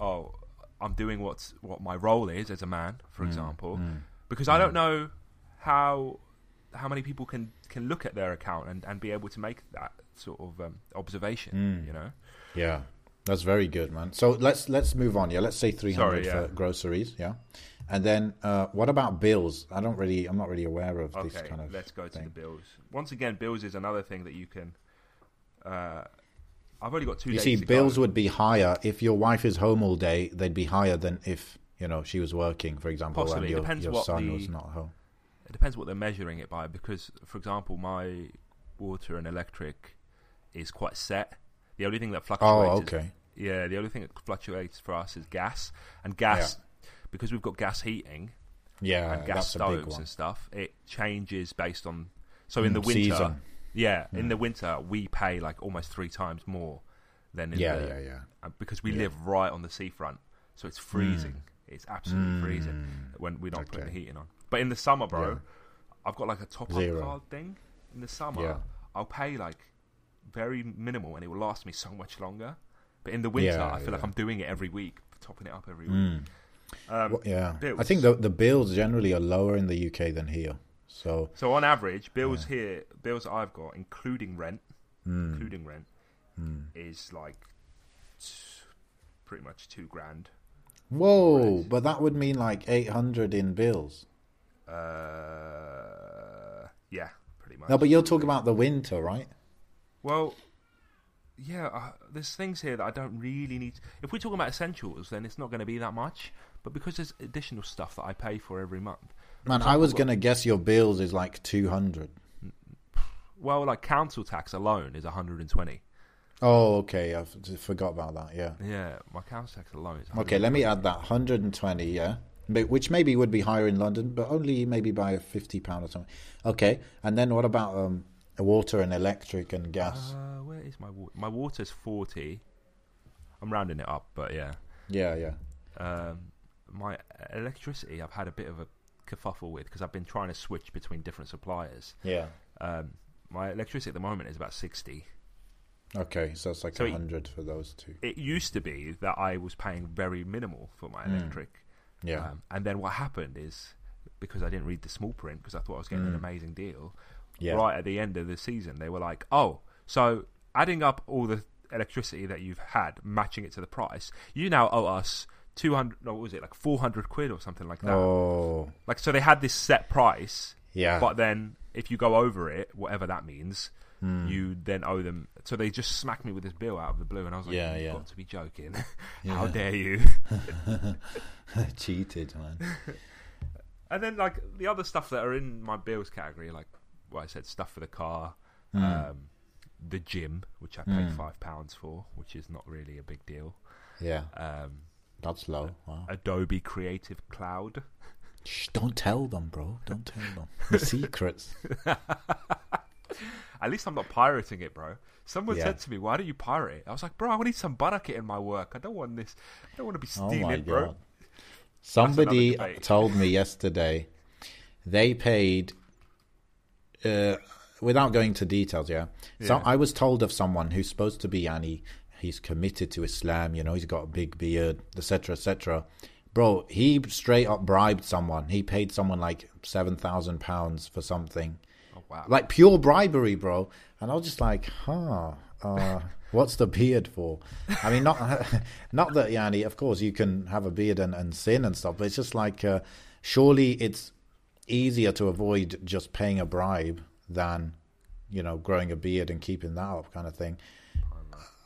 oh I'm doing what's what my role is as a man, for Mm, example. mm. Because I don't know how how many people can can look at their account and, and be able to make that sort of um, observation. Mm. You know, Yeah, that's very good, man. So let's let's move on. Yeah, let's say three hundred yeah. for groceries. Yeah, and then uh, what about bills? I don't really, I'm not really aware of this okay. kind of. let's go to the bills. Once again, bills is another thing that you can. Uh, I've only got two. You see, bills go. would be higher if your wife is home all day. They'd be higher than if you know she was working, for example, Possibly. and your, Depends your what son the- was not home. It depends what they're measuring it by. Because, for example, my water and electric is quite set. The only thing that fluctuates. Oh, is- okay. Yeah, the only thing that fluctuates for us is gas, and gas because we've got gas heating Yeah, and gas that's a big stoves one. and stuff. It changes based on. So in the Mm, winter, season. yeah, in Mm. the winter we pay like almost three times more than in Yeah, the, yeah, yeah. uh, because we Yeah. live right on the seafront, so it's freezing. It's absolutely freezing Mm. when we don't put Okay. the heating on. But in the summer, bro, Yeah. I've got like a top up Zero. card thing. In the summer, Yeah. I'll pay like very minimal, and it will last me so much longer. But in the winter, Yeah, I feel like. I'm doing it every week, topping it up every week. Mm. Um, Well, yeah, I think the the bills generally are lower in the UK than here. So So on average, bills here, bills I've got, including rent, mm, including rent, mm. is like t- pretty much two grand. whoa, Right. but that would mean like eight hundred in bills. Uh, yeah, pretty much. No, but you're talking about the winter, right? Well, yeah, uh, there's things here that I don't really need. If we're talking about essentials, then it's not going to be that much. But because there's additional stuff that I pay for every month, Man, I was gonna guess your bills is like two hundred. well, like council tax alone is 120. Oh, okay. I forgot about that. Yeah. Yeah, my council tax alone is. Okay, let me add that 120. Yeah, which maybe would be higher in London, but only maybe by a 50 pound or something. Okay, and then what about um, water and electric and gas? Uh, where is my water? My water's 40. I'm rounding it up, but yeah. yeah, yeah. Um, my electricity, I've had a bit of a kerfuffle with because I've been trying to switch between different suppliers. Yeah. Um, my electricity at the moment is about 60. Okay, so it's like So a it- 100 for those two. It used to be that I was paying very minimal for my Mm. electric. Yeah. Um, and then what happened is because I didn't read the small print because I thought I was getting an Mm. amazing deal. Yeah. Right at the end of the season, they were like, "Oh, so adding up all the electricity that you've had, matching it to the price, you now owe us two hundred. No, what was it like four hundred quid or something like that? Oh, Like, so they had this set price, yeah. but then if you go over it, whatever that means, Mm. you then owe them. So they just smacked me with this bill out of the blue, and I was like, Yeah, "You've yeah. got to be joking! Yeah. How dare you?" Cheated, man. And then like the other stuff that are in my bills category, like what I said, stuff for the car, Mm. um, the gym, which I paid Mm. five pounds for, which is not really a big deal. Yeah, Um, that's low. Wow. Adobe Creative Cloud. Shh, don't tell them, bro. Don't tell them. The secrets. At least I'm not pirating it, bro. Someone Yeah. said to me, "Why don't you pirate it?" I was like, "Bro, I need some butter in my work. I don't want this. I don't want to be Oh stealing, my bro." Somebody told me yesterday they paid uh, without going to details, yeah. So Yeah. I was told of someone who's supposed to be Annie, he's committed to Islam, you know, he's got a big beard, etc., etc. Bro, he straight up bribed someone. He paid someone like seven thousand pounds for something. Oh wow. Like pure bribery, bro. And I was just like, huh, uh, what's the beard for? I mean, not not that, Yani, of course, you can have a beard and, and sin and stuff, but it's just like, uh, surely it's easier to avoid just paying a bribe than, you know, growing a beard and keeping that up kind of thing.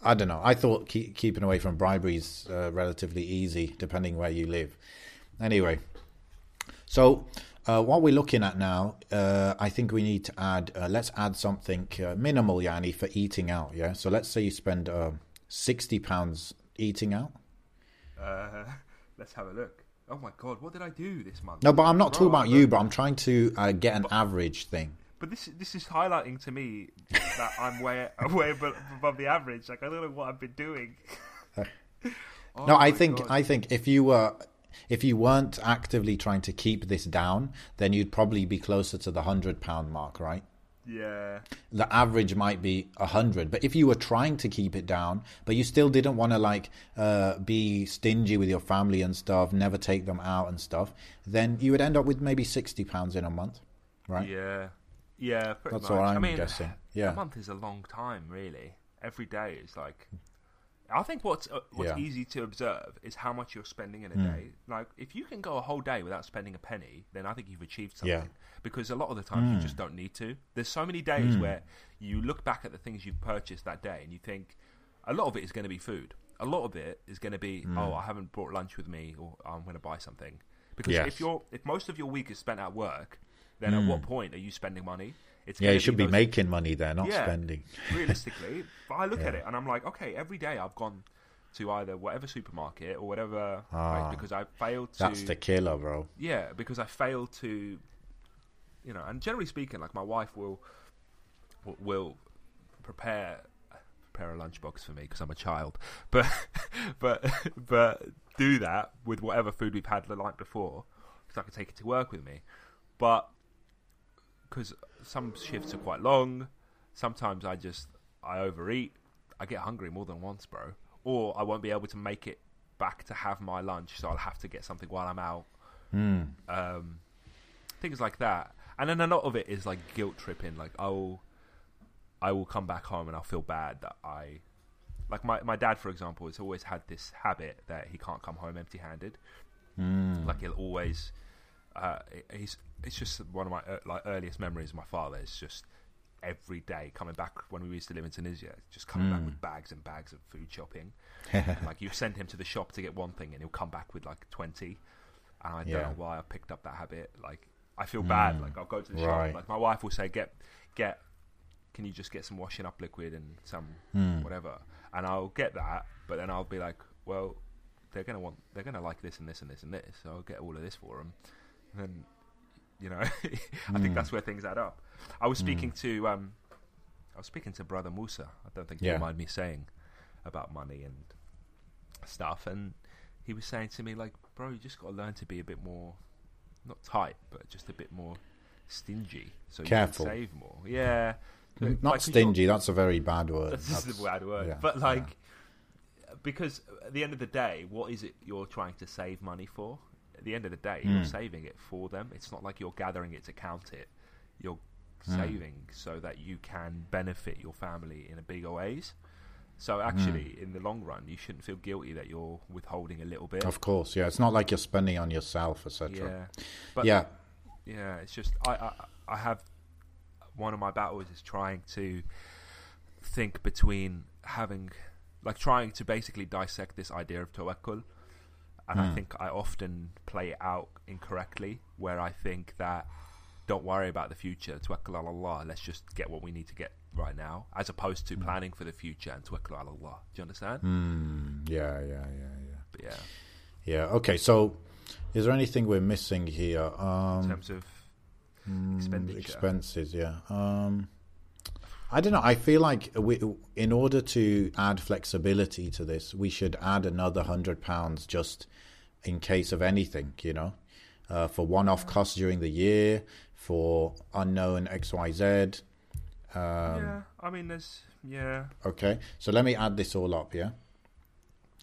I don't know. I thought keep, keeping away from bribery is uh, relatively easy, depending where you live. Anyway, so uh, what we're looking at now, uh, I think we need to add. Uh, let's add something uh, minimal, Yanni, for eating out. Yeah. So let's say you spend uh, sixty pounds eating out. Uh, let's have a look. Oh my god, what did I do this month? No, but I'm not talking about you. But I'm trying to uh, get an average thing. But this this is highlighting to me that I'm way way above the average. Like I don't know what I've been doing. Oh no, I think God. I think if you were if you weren't actively trying to keep this down, then you'd probably be closer to the hundred pound mark, right? Yeah, the average might be a hundred. But if you were trying to keep it down, but you still didn't want to like uh, be stingy with your family and stuff, never take them out and stuff, then you would end up with maybe sixty pounds in a month, right? yeah, yeah. Pretty That's much. what I I'm mean, guessing. Yeah. A month is a long time, really. Every day is like. I think what's uh, what's Yeah. Hmm. easy to observe is how much you're spending in a day. Like, if you can go a whole day without spending a penny, then I think you've achieved something. Yeah. Hmm. Because a lot of the times you just don't need to. There's so many days where you look back at the things you've purchased that day and you think a lot of it is going to be food. A lot of it is going to be, Hmm. oh, I haven't brought lunch with me, or I'm going to buy something. Because Yes. if you're if most of your week is spent at work, then at what point are you spending money? It's yeah, you should be those- making money there, not Yeah. spending. realistically. But I look at it and I'm like, okay, every day I've gone to either whatever supermarket or whatever Ah. because I failed to. That's the killer, bro. Yeah, because I failed to, you know, and generally speaking, like my wife will will- will prepare prepare a lunchbox for me because I'm a child, but but but do that with whatever food we've had the night before because I can take it to work with me, but because some shifts are quite long, sometimes I just I overeat, I get hungry more than once, bro, or I won't be able to make it back to have my lunch, so I'll have to get something while I'm out um, things like that. And then a lot of it is like guilt tripping. Like oh, I will come back home and I'll feel bad that I, like my my dad for example, has always had this habit that he can't come home empty handed. Like he'll always, uh, he's it's just one of my uh, like earliest memories. of My father is just every day coming back when we used to live in Tunisia, just coming back with bags and bags of food shopping. like you send him to the shop to get one thing and he'll come back with like twenty. And I don't know why I picked up that habit. Like I feel bad. Like I'll go to the Right. shop. Like my wife will say, "Get, get, can you just get some washing up liquid and some whatever?" And I'll get that, but then I'll be like, "Well, they're gonna want, they're gonna like this and this and this and this, so I'll get all of this for them." And then, you know, I think that's where things add up. I was speaking to, um, I was speaking to brother Musa. I don't think Yeah. you mind me saying about money and stuff, and he was saying to me like, "Bro, you just got to learn to be a bit more, not tight, but just a bit more stingy, so Careful. you can save more." Yeah, Not Like, stingy. That's a very bad word. That's just a bad word, yeah, but like, because at the end of the day, what is it you're trying to save money for? At the end of the day, Hmm. you're saving it for them. It's not like you're gathering it to count it. You're Hmm. saving so that you can benefit your family in a bigger ways. So actually, Hmm. in the long run, you shouldn't feel guilty that you're withholding a little bit. Of course, yeah. It's not like you're spending on yourself, etc. Yeah, but Yeah, yeah, it's just I, I I have one of my battles is trying to think between having like trying to basically dissect this idea of tawakkul and I think I often play it out incorrectly where I think that don't worry about the future tawakkul Allah let's just get what we need to get right now as opposed to planning for the future and tawakkul Allah do you understand Mm, yeah, yeah, yeah, yeah. but yeah Yeah. Okay. So, is there anything we're missing here? in Um, terms of mm, expenditure. expenses. Yeah. Um, I don't know. I feel like we, in order to add flexibility to this, we should add another hundred pounds just in case of anything. You know, uh, for one-off costs during the year, for unknown X Y Z. Um, yeah I mean there's yeah Okay, so let me add this all up, yeah?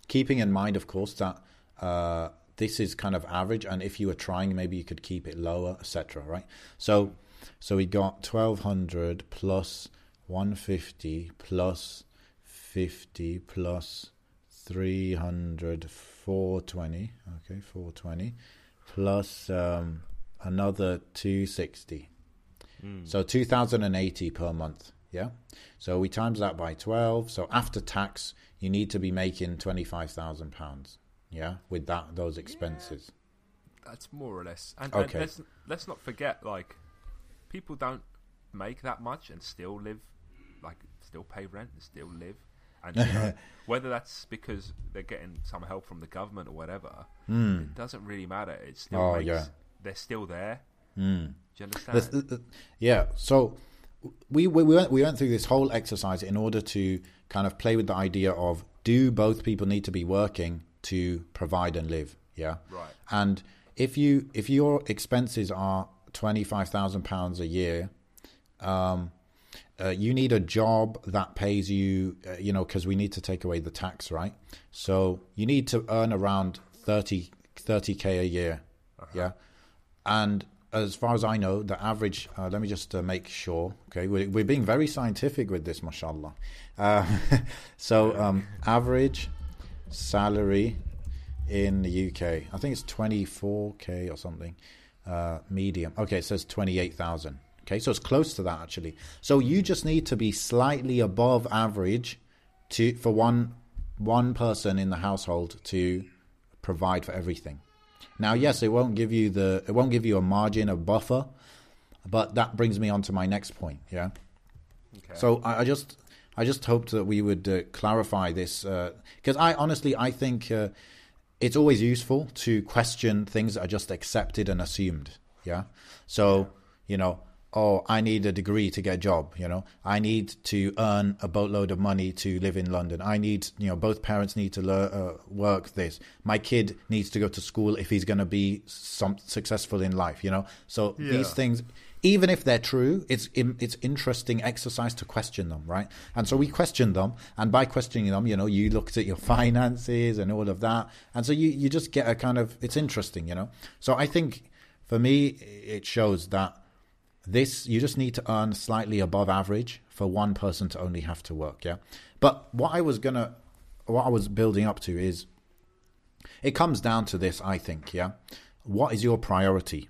Keeping in mind, of course, that uh, this is kind of average, and if you were trying, maybe you could keep it lower, etc. Right? So, so we got twelve hundred plus one fifty plus fifty plus 300 420 okay 420 plus um, another 260 so 2080 per month yeah? So we times that by 12 so after tax you need to be making 25000 pounds yeah with that those expenses. That's more or less. And, Okay. and let's let's not forget, like, people don't make that much and still live, like, still pay rent and still live. And you know, whether that's because they're getting some help from the government or whatever, it doesn't really matter. It still. Oh, makes, yeah. they're still there. Hmm. Do you understand? This- th- th- yeah. So we, we we went we went through this whole exercise in order to kind of play with the idea of do both people need to be working to provide and live? Yeah. Right. And if you if your expenses are twenty five thousand pounds a year, um, uh, you need a job that pays you, uh, you know, because we need to take away the tax, right? So you need to earn around 30 30K a year, yeah. And as far as I know, the average. Uh, let me just uh, make sure. Okay, we're, we're being very scientific with this, mashallah. Uh, so um, average salary in the UK, I think it's 24k or something. Uh, medium. Okay, it says 28,000. Okay, so it's close to that actually. So you just need to be slightly above average to for one one person in the household to provide for everything. Now, yes, it won't give you the it won't give you a margin, a buffer, but that brings me on to my next point. Yeah. Okay. So I, I just I just hoped that we would uh, clarify this because I honestly I think uh, it's always useful to question things that are just accepted and assumed. Yeah. So you know, oh, I need a degree to get a job. You know, I need to earn a boatload of money to live in London. I need you know both parents need to learn, uh, work this. My kid needs to go to school if he's going to be some successful in life. You know, so these things even if they're true, it's it's interesting exercise to question them, right? And so we questioned them, and by questioning them, you know, you looked at your finances and all of that, and so you you just get a kind of it's interesting, you know. So I think for me, it shows that this you just need to earn slightly above average for one person to only have to work, yeah. But what I was gonna, what I was building up to is, it comes down to this, I think, yeah. What is your priority?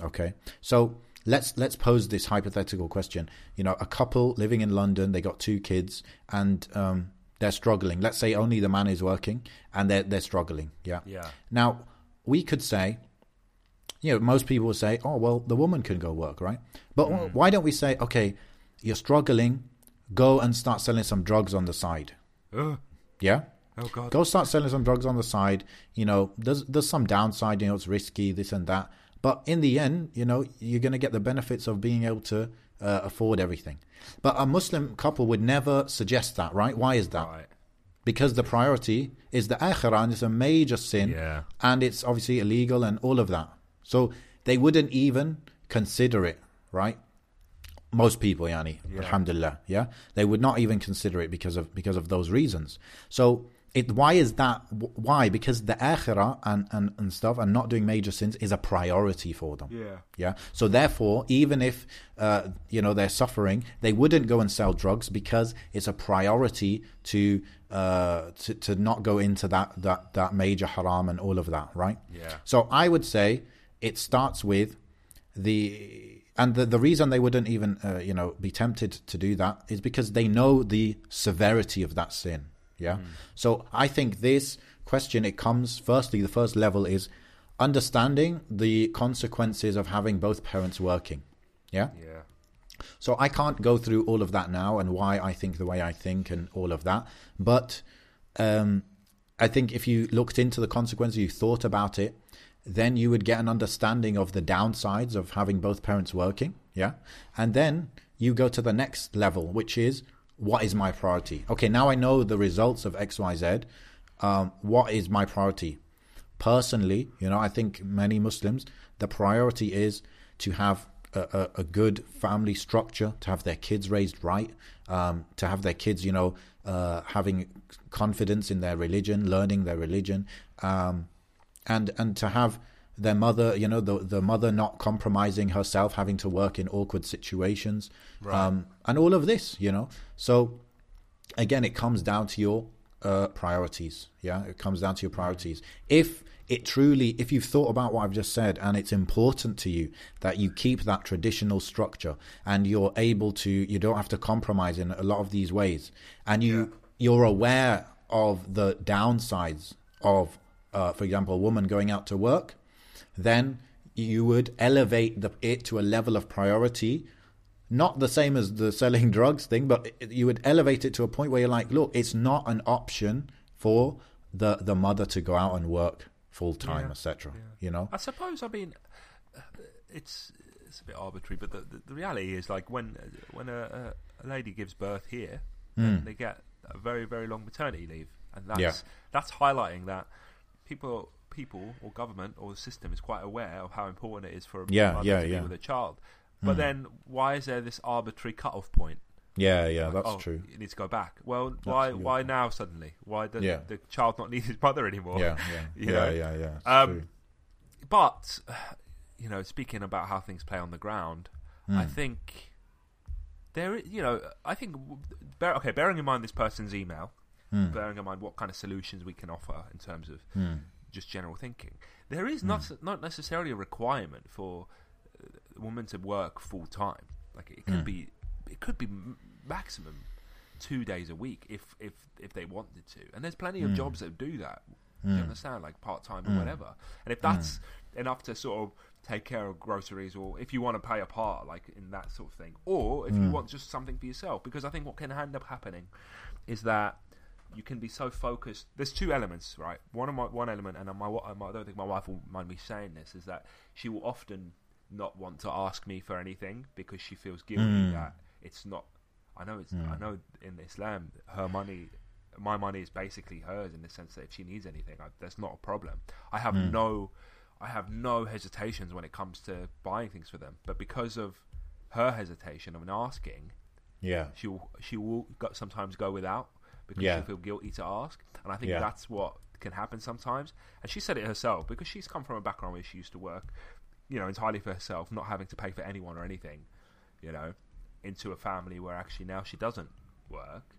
Okay, so let's let's pose this hypothetical question. You know, a couple living in London, they got two kids, and um, they're struggling. Let's say only the man is working, and they're they're struggling. Yeah. Yeah. Now we could say, you know, most people would say, oh well, the woman can go work, right? But why don't we say, okay, you're struggling, go and start selling some drugs on the side. Ugh. Yeah. oh God. Go start selling some drugs on the side. You know, there's there's some downside. You know, it's risky, this and that. But in the end, you know, you're going to get the benefits of being able to uh, afford everything. But a Muslim couple would never suggest that, right? Why is that? Right. Because the priority is the akhirah, and it's a major sin, Yeah. and it's obviously illegal and all of that. So they wouldn't even consider it, right? Most people, yani, Yeah. alhamdulillah, yeah, they would not even consider it because of because of those reasons. So it why is that? Why? Because the akhirah and, and, and stuff and not doing major sins is a priority for them. Yeah. Yeah. So therefore, even if uh, you know they're suffering, they wouldn't go and sell drugs because it's a priority to uh, to to not go into that that that major haram and all of that, right? Yeah. So I would say it starts with the and the the reason they wouldn't even uh, you know be tempted to do that is because they know the severity of that sin. Yeah. So I think this question it comes firstly the first level is understanding the consequences of having both parents working. Yeah. Yeah. So I can't go through all of that now and why I think the way I think and all of that. But um, I think if you looked into the consequences, you thought about it, then you would get an understanding of the downsides of having both parents working. Yeah. And then you go to the next level, which is what is my priority? Okay, now I know the results of XYZ. Um, what is my priority? Personally, you know, I think many Muslims, the priority is to have a, a, a good family structure, to have their kids raised right, um, to have their kids, you know, uh, having confidence in their religion, learning their religion, um, and and to have their mother, you know, the the mother not compromising herself, having to work in awkward situations, um, and all of this, you know. So again, it comes down to your uh, priorities. Yeah, it comes down to your priorities. If it truly, if you've thought about what I've just said, and it's important to you that you keep that traditional structure, and you're able to, you don't have to compromise in a lot of these ways, and you you're aware of the downsides of, uh, for example, a woman going out to work, then you would elevate the, it to a level of priority not the same as the selling drugs thing, but you would elevate it to a point where you're like, look, it's not an option for the the mother to go out and work full time, Yeah, etc. yeah. You know? I suppose. I mean, uh, it's it's a bit arbitrary, but the, the, the reality is like when uh, when a, a, lady gives birth here, then hmm. they get a very very long maternity leave, and that's. Yeah. that's highlighting that people people or government or the system is quite aware of how important it is for a Yeah, mother yeah, to yeah. be with a child. But then, why is there this arbitrary cut-off point? Yeah, yeah, Like, that's oh, true. You need to go back. Well, why Absolutely. why now suddenly? Why does Yeah. the child not need his mother anymore? Yeah, yeah, You yeah, yeah, yeah. Um, true. But you know, speaking about how things play on the ground, I Hmm. think there. You know, I think. Bear, okay, bearing in mind this person's email, Hmm. bearing in mind what kind of solutions we can offer in terms of Hmm. just general thinking, there is not not necessarily a requirement for a woman to work full time. Like it could Hmm. be, it could be maximum two days a week if if if they wanted to. And there's plenty Hmm. of jobs that do that. You understand, like part time or whatever. And if that's enough to sort of take care of groceries, or if you want to pay a part, like in that sort of thing, or if you want just something for yourself, because I think what can end up happening is that you can be so focused. There's two elements, right? One of my one element, and my, I don't think my wife will mind me saying this, is that she will often not want to ask me for anything because she feels guilty hmm. that it's not. I know it's. I hmm. know in Islam, her money, my money is basically hers in the sense that if she needs anything, I, that's not a problem. I have hmm. no, I have no hesitations when it comes to buying things for them. But because of her hesitation of asking, Yeah, she will she will sometimes go without because Yeah. she'll feel guilty to ask, and I think Yeah. that's what can happen sometimes. And she said it herself because she's come from a background where she used to work, you know, entirely for herself, not having to pay for anyone or anything, you know, into a family where actually now she doesn't work,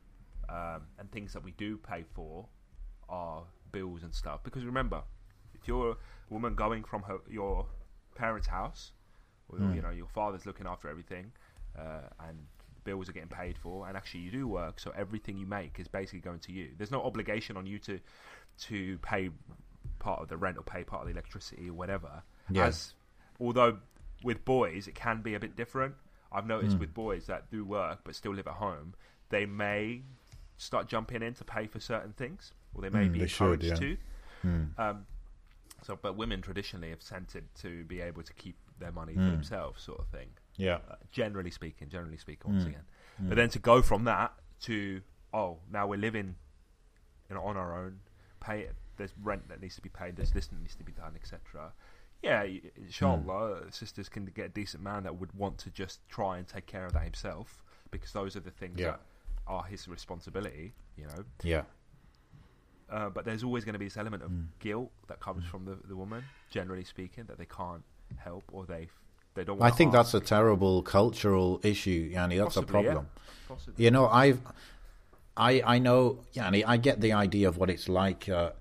um, and things that we do pay for are bills and stuff. Because remember, if you're a woman going from her your parents' house, or you know your father's looking after everything, uh, and bills are getting paid for, and actually you do work, so everything you make is basically going to you. There's no obligation on you to to pay part of the rent or pay part of the electricity or whatever. Yeah. As although with boys it can be a bit different. I've noticed with boys that do work but still live at home, they may start jumping in to pay for certain things, or they may Mm, be they should, encouraged yeah. to. Um, so, but women traditionally have tended to be able to keep their money for Mm. themselves, sort of thing. Yeah, generally speaking, generally speaking, once Mm. again. But then to go from that to oh, now we're living, you know, on our own. Pay it. There's rent that needs to be paid. There's this that needs to be done, etc. Yeah, inshallah, Mm. sisters can get a decent man that would want to just try and take care of that himself because those are the things Yeah. that are his responsibility. You know, yeah. uh, but there's always going to be this element of Mm. guilt that comes from the, the woman, generally speaking, that they can't help or they they don't. I think that's a terrible cultural issue, Yanni. That's Possibly, a problem. Possibly. You know, I've, I, I know, Yanni. I get the idea of what it's like uh,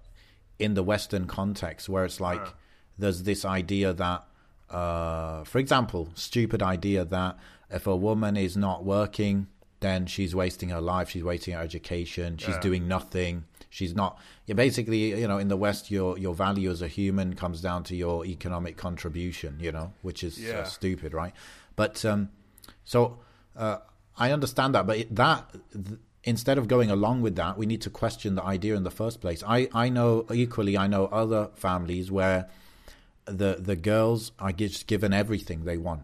in the Western context, where it's like Yeah. there's this idea that, uh, for example, stupid idea that if a woman is not working, then she's wasting her life. She's wasting her education. She's Yeah. doing nothing. She's not. Yeah, basically, you know, in the West, your your value as a human comes down to your economic contribution. You know, which is uh, stupid, right? But um, so uh, I understand that, but it, that th- instead of going along with that, we need to question the idea in the first place. I, I know equally. I know other families where the the girls are just given everything they want.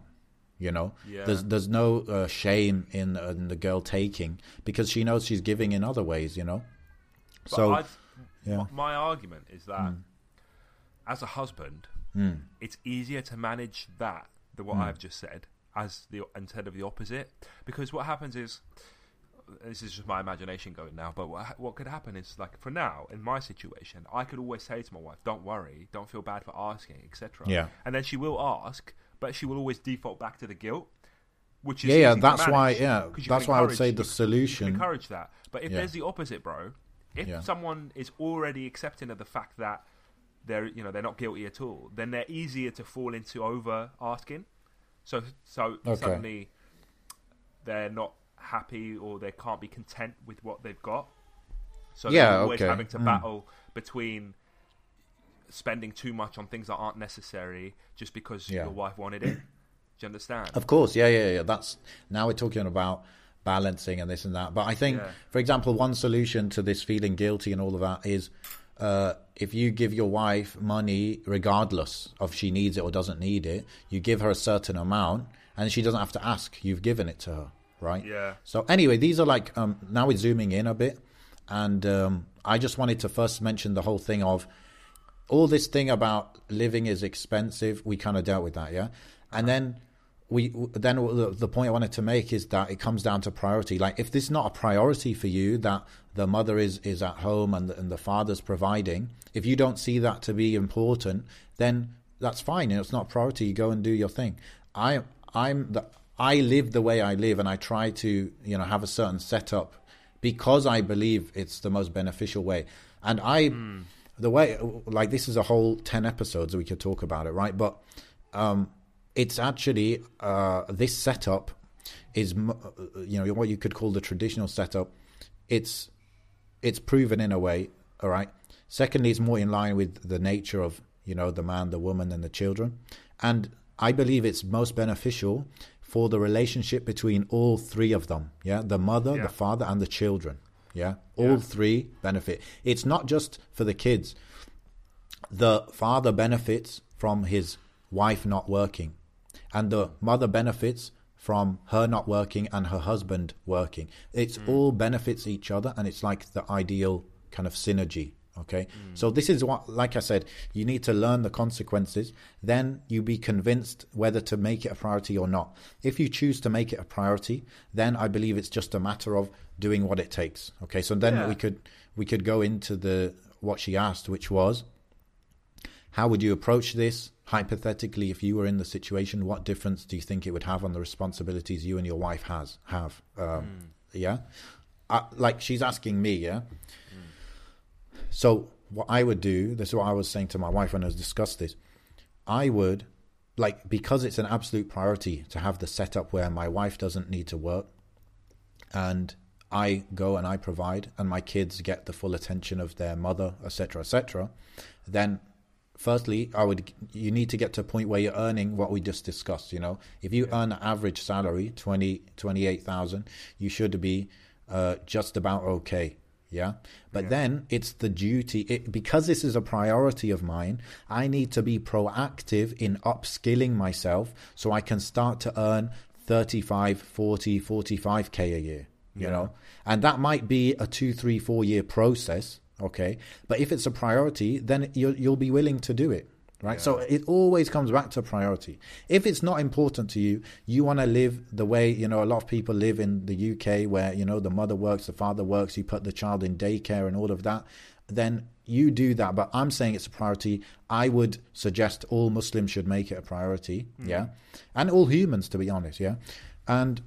You know, Yeah. there's there's no uh, shame in, in the girl taking because she knows she's giving in other ways. You know, But so I've- yeah. my argument is that as a husband, Mm. it's easier to manage that than what I've just said as the instead of the opposite. Because what happens is, this is just my imagination going now, but what, what could happen is like for now in my situation, I could always say to my wife, "Don't worry, don't feel bad for asking, etc." Yeah. and then she will ask, but she will always default back to the guilt. Which is yeah, yeah. that's why. Yeah, that's why I would say the solution. can encourage that. But if Yeah. there's the opposite, bro, if Yeah. someone is already accepting of the fact that they're you know they're not guilty at all, then they're easier to fall into over asking. So so Okay. suddenly they're not happy or they can't be content with what they've got. So Yeah, they're always okay. having to Mm. battle between spending too much on things that aren't necessary just because Yeah. your wife wanted it. Do you understand? Of course, yeah, yeah, yeah. That's now we're talking about balancing and this and that. But I think, Yeah. for example, one solution to this feeling guilty and all of that is uh, if you give your wife money, regardless of she needs it or doesn't need it, you give her a certain amount, and she doesn't have to ask. You've given it to her, right? Yeah. So anyway, these are like um, now we're zooming in a bit, and um, I just wanted to first mention the whole thing of all this thing about living is expensive. We kind of dealt with that, yeah, and then we then the, the point I wanted to make is that it comes down to priority. Like if this is not a priority for you, that the mother is is at home and the, and the father's providing, if you don't see that to be important, then that's fine. It's not a priority. You go and do your thing. I I'm the I live the way I live, and I try to you know have a certain setup because I believe it's the most beneficial way. And I, the way, like this is a whole ten episodes we could talk about it, right? But um, it's actually uh, this setup is you know what you could call the traditional setup. It's it's proven in a way, all right. Secondly, it's more in line with the nature of you know the man, the woman, and the children, and I believe it's most beneficial for the relationship between all three of them. Yeah, the mother, Yeah. the father, and the children. Yeah, all Yeah. three benefit. It's not just for the kids. The father benefits from his wife not working, and the mother benefits from her not working and her husband working. It's mm. all benefits each other, and it's like the ideal kind of synergy. Okay, mm. so this is what, like I said, you need to learn the consequences. Then you be convinced whether to make it a priority or not. If you choose to make it a priority, then I believe it's just a matter of doing what it takes. Okay, so then Yeah. we could we could go into the what she asked, which was how would you approach this hypothetically if you were in the situation what difference do you think it would have on the responsibilities you and your wife has have um, yeah uh, like she's asking me yeah so what i would do this is what i was saying to my wife when i was discussed this i would like because it's an absolute priority to have the setup where my wife doesn't need to work and I go and I provide, and my kids get the full attention of their mother, etc., etc., then firstly, I would you need to get to a point where you're earning what we just discussed. You know, if you earn an average salary 20, 28,000, you should be uh, just about okay. Yeah, but Yeah. then it's the duty it, because this is a priority of mine. I need to be proactive in upskilling myself so I can start to earn 35, 40, 45k a year you Yeah. know and that might be a two three four year process okay? But if it's a priority then you'll, you'll be willing to do it right? So it always comes back to priority. If it's not important to you you want to live the way you know a lot of people live in the uk where you know the mother works the father works you put the child in daycare and all of that then you do that. But i'm saying it's a priority. I would suggest all muslims should make it a priority mm. yeah? And all humans to be honest yeah? And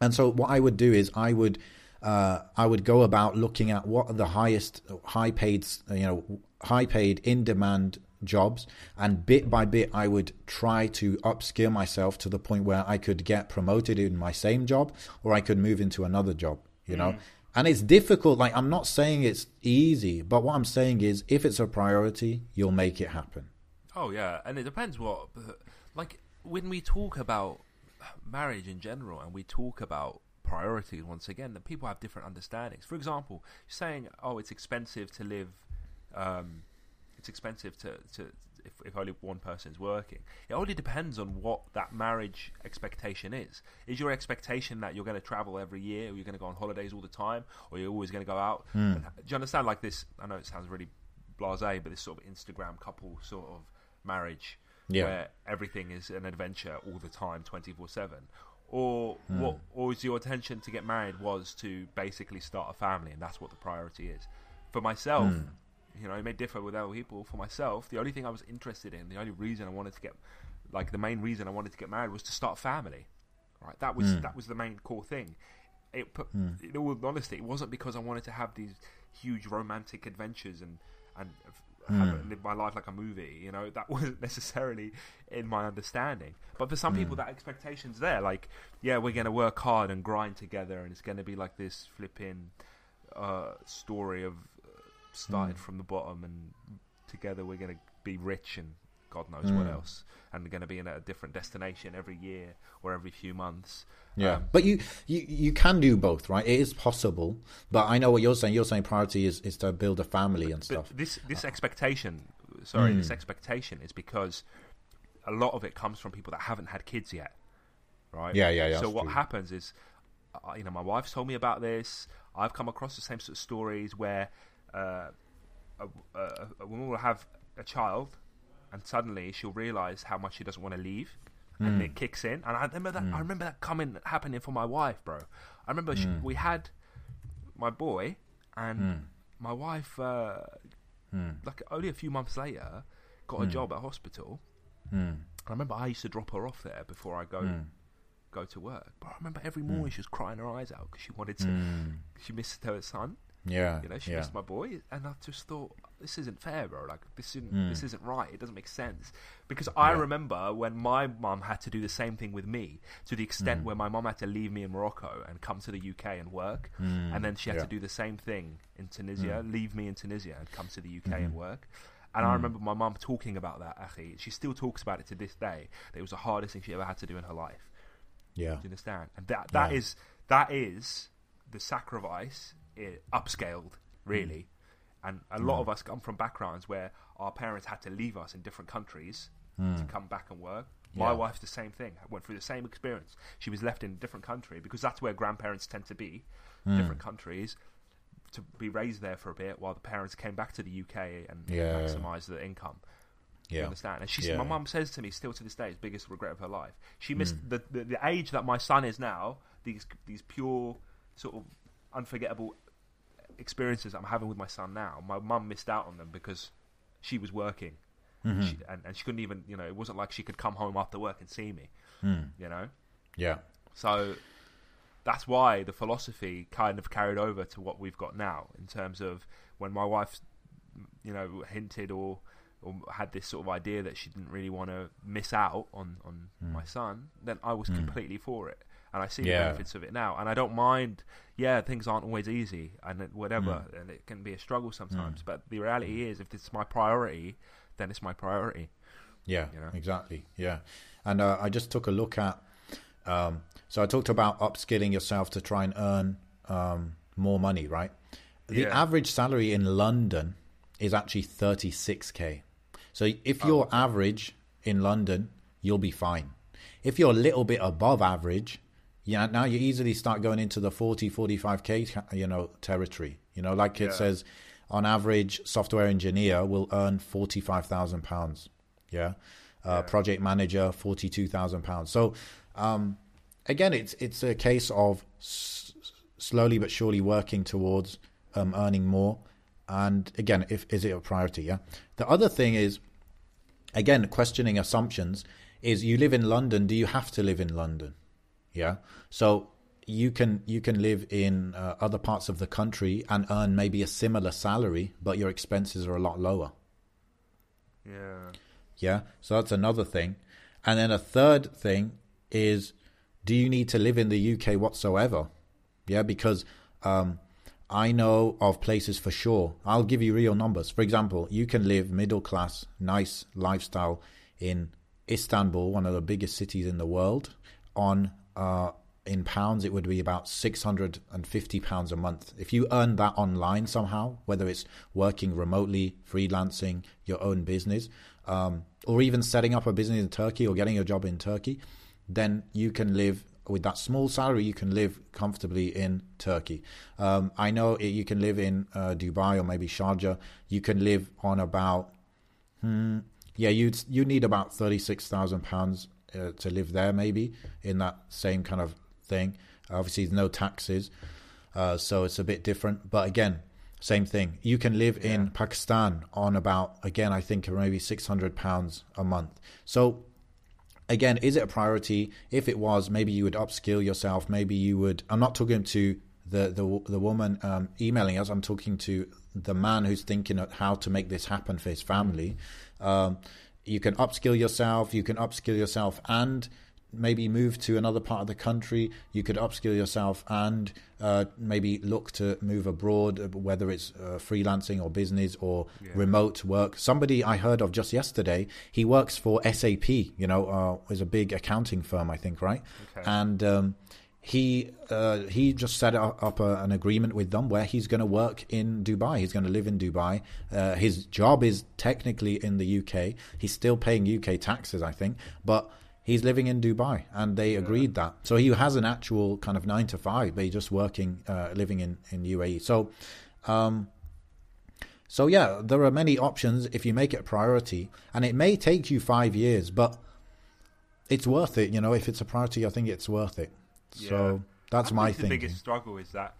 and so what I would do is I would uh, I would go about looking at what are the highest high paid you know high paid in demand jobs and bit by bit I would try to upskill myself to the point where I could get promoted in my same job or I could move into another job you know? And it's difficult like I'm not saying it's easy but what I'm saying is if it's a priority you'll make it happen. Oh yeah, and it depends what like when we talk about marriage in general and we talk about priorities once again that people have different understandings. For example, saying oh it's expensive to live um, it's expensive to, to if, if only one person is working. It only depends on what that marriage expectation is. Is your expectation that you're going to travel every year, or you're going to go on holidays all the time, or you're always going to go out? And do you understand? Like this, I know it sounds really blasé, but this sort of Instagram couple sort of marriage Yeah. where everything is an adventure all the time, twenty four seven. Or hmm. what? Or is your intention to get married was to basically start a family, and that's what the priority is. For myself, hmm. you know, it may differ with other people. For myself, the only thing I was interested in, the only reason I wanted to get, like, the main reason I wanted to get married was to start a family. Right, that was hmm. that was the main core thing. It put, in all honesty, it wasn't because I wanted to have these huge romantic adventures and and have, live my life like a movie. You know, that wasn't necessarily in my understanding. But for some people, that expectation's there. Like, yeah, we're gonna work hard and grind together, and it's gonna be like this flipping uh, story of uh, started from the bottom and together we're going to be rich and God knows what Mm. else, and going to be in a different destination every year or every few months. Yeah, Um, but you, you you can do both, right? It is possible, but I know what you're saying. You're saying priority is, is to build a family and But stuff. this this expectation, sorry, this Mm. expectation is because a lot of it comes from people that haven't had kids yet, right? Yeah, yeah, yeah, So what true. happens is, uh, you know, my wife's told me about this. I've come across the same sort of stories where uh, a, a, a woman will have a child, and suddenly she'll realize how much she doesn't want to leave. And Mm. it kicks in, and I remember that. I remember that coming, happening for my wife, bro. I remember she, Mm. we had my boy, and my wife uh, Mm. like only a few months later, got a job at hospital. Mm. I remember I used to drop her off there before I go Mm. go to work. But I remember every morning she was crying her eyes out because she wanted to. Mm. She missed her son. Yeah, You know, she yeah. missed my boy, and I just thought this isn't fair, bro. Like this isn't Mm. this isn't right. It doesn't make sense because I Yeah. remember when my mum had to do the same thing with me to the Mm. extent where my mum had to leave me in Morocco and come to the UK and work, Mm. and then she had Yeah. to do the same thing in Tunisia, leave me in Tunisia and come to the UK and work. And I remember my mum talking about that. Actually, she still talks about it to this day. That it was the hardest thing she ever had to do in her life. yeah, Do you understand? And that that is that is the sacrifice upscaled, really. Hmm. And a lot hmm. of us come from backgrounds where our parents had to leave us in different countries hmm. to come back and work. My wife's the same thing. Went through the same experience. She was left in a different country because that's where grandparents tend to be, different countries, to be raised there for a bit while the parents came back to the UK and Yeah. maximise the income. You yeah, understand? And she's Yeah. my mum says to me still to this day, it's biggest regret of her life. She missed the, the the age that my son is now. These these pure sort of unforgettable experiences I'm having with my son now. My mum missed out on them because she was working, Mm-hmm. she, and and she couldn't even you know it wasn't like she could come home after work and see me. Mm. You know, yeah, so that's why the philosophy kind of carried over to what we've got now in terms of when my wife, you know, hinted or or had this sort of idea that she didn't really want to miss out on on my son, then I was completely for it. And I see the Yeah. benefits of it now, and I don't mind. Yeah, things aren't always easy, and whatever, and it can be a struggle sometimes. But the reality is, if it's my priority, then it's my priority. Yeah, you know? exactly. Yeah, and uh, I just took a look at. Um, so I talked about upskilling yourself to try and earn um, more money, right? The Yeah. average salary in London is actually thirty six k. So Oh, if you're average in London, you'll be fine. If you're a little bit above average, yeah, now you easily start going into the 40, 45k, you know, territory. You know, like it Yeah. says, on average, software engineer will earn forty-five thousand pounds. Yeah, uh, project manager forty-two thousand pounds. So, um, again, it's it's a case of s- slowly but surely working towards um, earning more. And again, if is it a priority? Yeah. The other thing is, again, questioning assumptions. Is you live in London? Do you have to live in London? Yeah. So you can you can live in uh, other parts of the country and earn maybe a similar salary, but your expenses are a lot lower. Yeah, Yeah. So that's another thing. And then a third thing is do you need to live in the UK whatsoever? Yeah, because um, I know of places for sure. I'll give you real numbers. For example, you can live middle class, nice lifestyle in Istanbul, one of the biggest cities in the world, on uh, in pounds, it would be about six hundred and fifty pounds a month. If you earn that online somehow, whether it's working remotely, freelancing, your own business, um, or even setting up a business in Turkey or getting a job in Turkey, then you can live with that small salary. You can live comfortably in Turkey. Um, I know you can live in uh, Dubai or maybe Sharjah. You can live on about Hmm. yeah, you'd you need about thirty six thousand pounds uh, to live there, maybe in that same kind of thing. Obviously, there's no taxes, uh, so it's a bit different. But again, same thing. You can live in Pakistan on about again, I think maybe six hundred pounds a month. So again, is it a priority? If it was, maybe you would upskill yourself. Maybe you would. I'm not talking to the the the woman um, emailing us. I'm talking to the man who's thinking of how to make this happen for his family. Um, you can upskill yourself. You can upskill yourself and maybe move to another part of the country. You could upskill yourself and uh, maybe look to move abroad, uh, whether it's uh, freelancing or business or yeah. remote work. Somebody I heard of just yesterday, he works for SAP, you know, uh, is a big accounting firm, I think, right? Okay. And um, he uh, he just set up a, an agreement with them where he's going to work in Dubai. He's going to live in Dubai. Uh, his job is technically in the UK. He's still paying UK taxes, I think, but he's living in Dubai, and they yeah. agreed that. So he has an actual kind of nine to five, but he's just working, uh, living in in UAE. So. Um, so yeah, there are many options if you make it a priority, and it may take you five years, but it's worth it. You know, if it's a priority, I think it's worth it. Yeah. So that's I my thing. The biggest struggle is that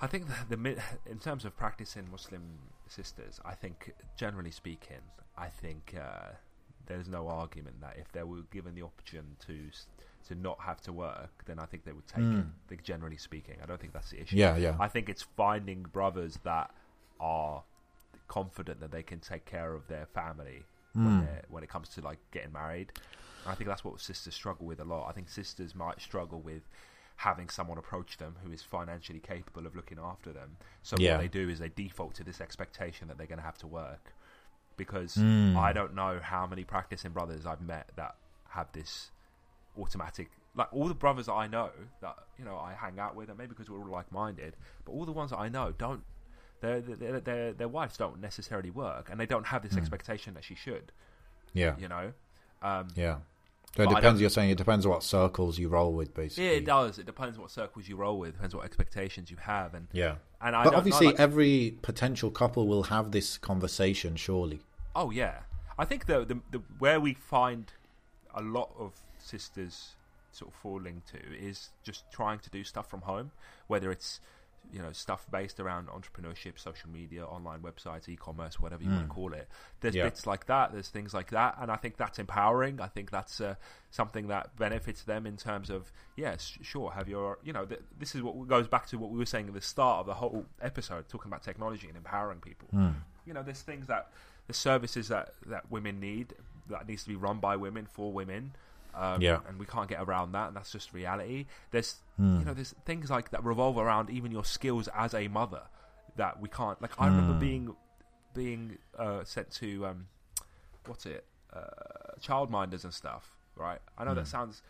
I think the, the in terms of practicing Muslim sisters, I think generally speaking, I think uh, there's no argument that if they were given the option to to not have to work, then I think they would take mm. it. Like, generally speaking, I don't think that's the issue. Yeah, yeah. I think it's finding brothers that are confident that they can take care of their family mm. when, when it comes to like getting married. I think that's what sisters struggle with a lot. I think sisters might struggle with having someone approach them who is financially capable of looking after them. So yeah. what they do is they default to this expectation that they're going to have to work. Because mm. I don't know how many practicing brothers I've met that have this automatic like all the brothers that I know that you know I hang out with, and maybe because we're all like-minded, but all the ones that I know don't. Their their their, their wives don't necessarily work, and they don't have this mm. expectation that she should. Yeah, you know. Um, yeah. So it depends. You're saying it depends on what circles you roll with, basically. Yeah, it does. It depends on what circles you roll with. Depends what expectations you have, and yeah. And I but obviously, know, like, every potential couple will have this conversation, surely. Oh yeah, I think the, the the where we find a lot of sisters sort of falling to is just trying to do stuff from home, whether it's you know stuff based around entrepreneurship, social media, online websites, e-commerce, whatever you mm. want to call it. There's yeah. bits like that. There's things like that, and I think that's empowering. I think that's uh, something that benefits them in terms of yes, sure, have your you know th- this is what goes back to what we were saying at the start of the whole episode, talking about technology and empowering people. Mm. You know, there's things that the services that that women need that needs to be run by women for women. Um, yeah. And we can't get around that, and that's just reality. There's, mm. you know, there's things like that revolve around even your skills as a mother that we can't. Like, I mm. remember hmm. being being uh, sent to um, what's it, uh, childminders and stuff. Right? I know mm. that hmm. sounds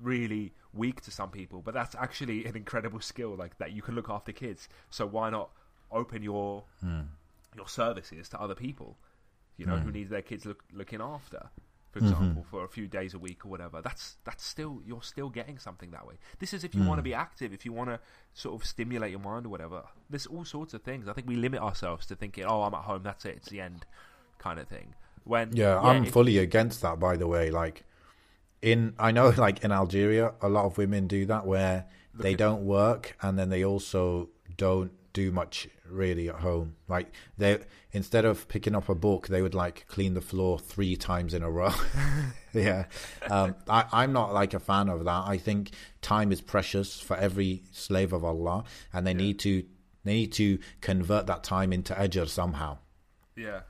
really weak to some people, but that's actually an incredible skill. Like that, you can look after kids. So why not open your hmm. your services to other people? You know, who need their kids look, looking after for mm-hmm. example, mm-hmm. for a few days a week or whatever. That's that's still you're still getting something that way. This is if you mm. want to be active, if you want to sort of stimulate your mind or whatever. There's all sorts of things. I think we limit ourselves to thinking, "Oh, I'm at home. That's it. It's the end," kind of thing. When yeah, yeah I'm fully against that. By the way, like in I know like in Algeria, a lot of women do that where they don't work and then they also don't do much really at home. Like they instead of picking up a book, they would like clean the floor three times in a row. yeah, um, I, am not like a fan of that. I think time is precious for every slave of Allah, and they yeah. need to they need to convert that time into ajr somehow. Yeah.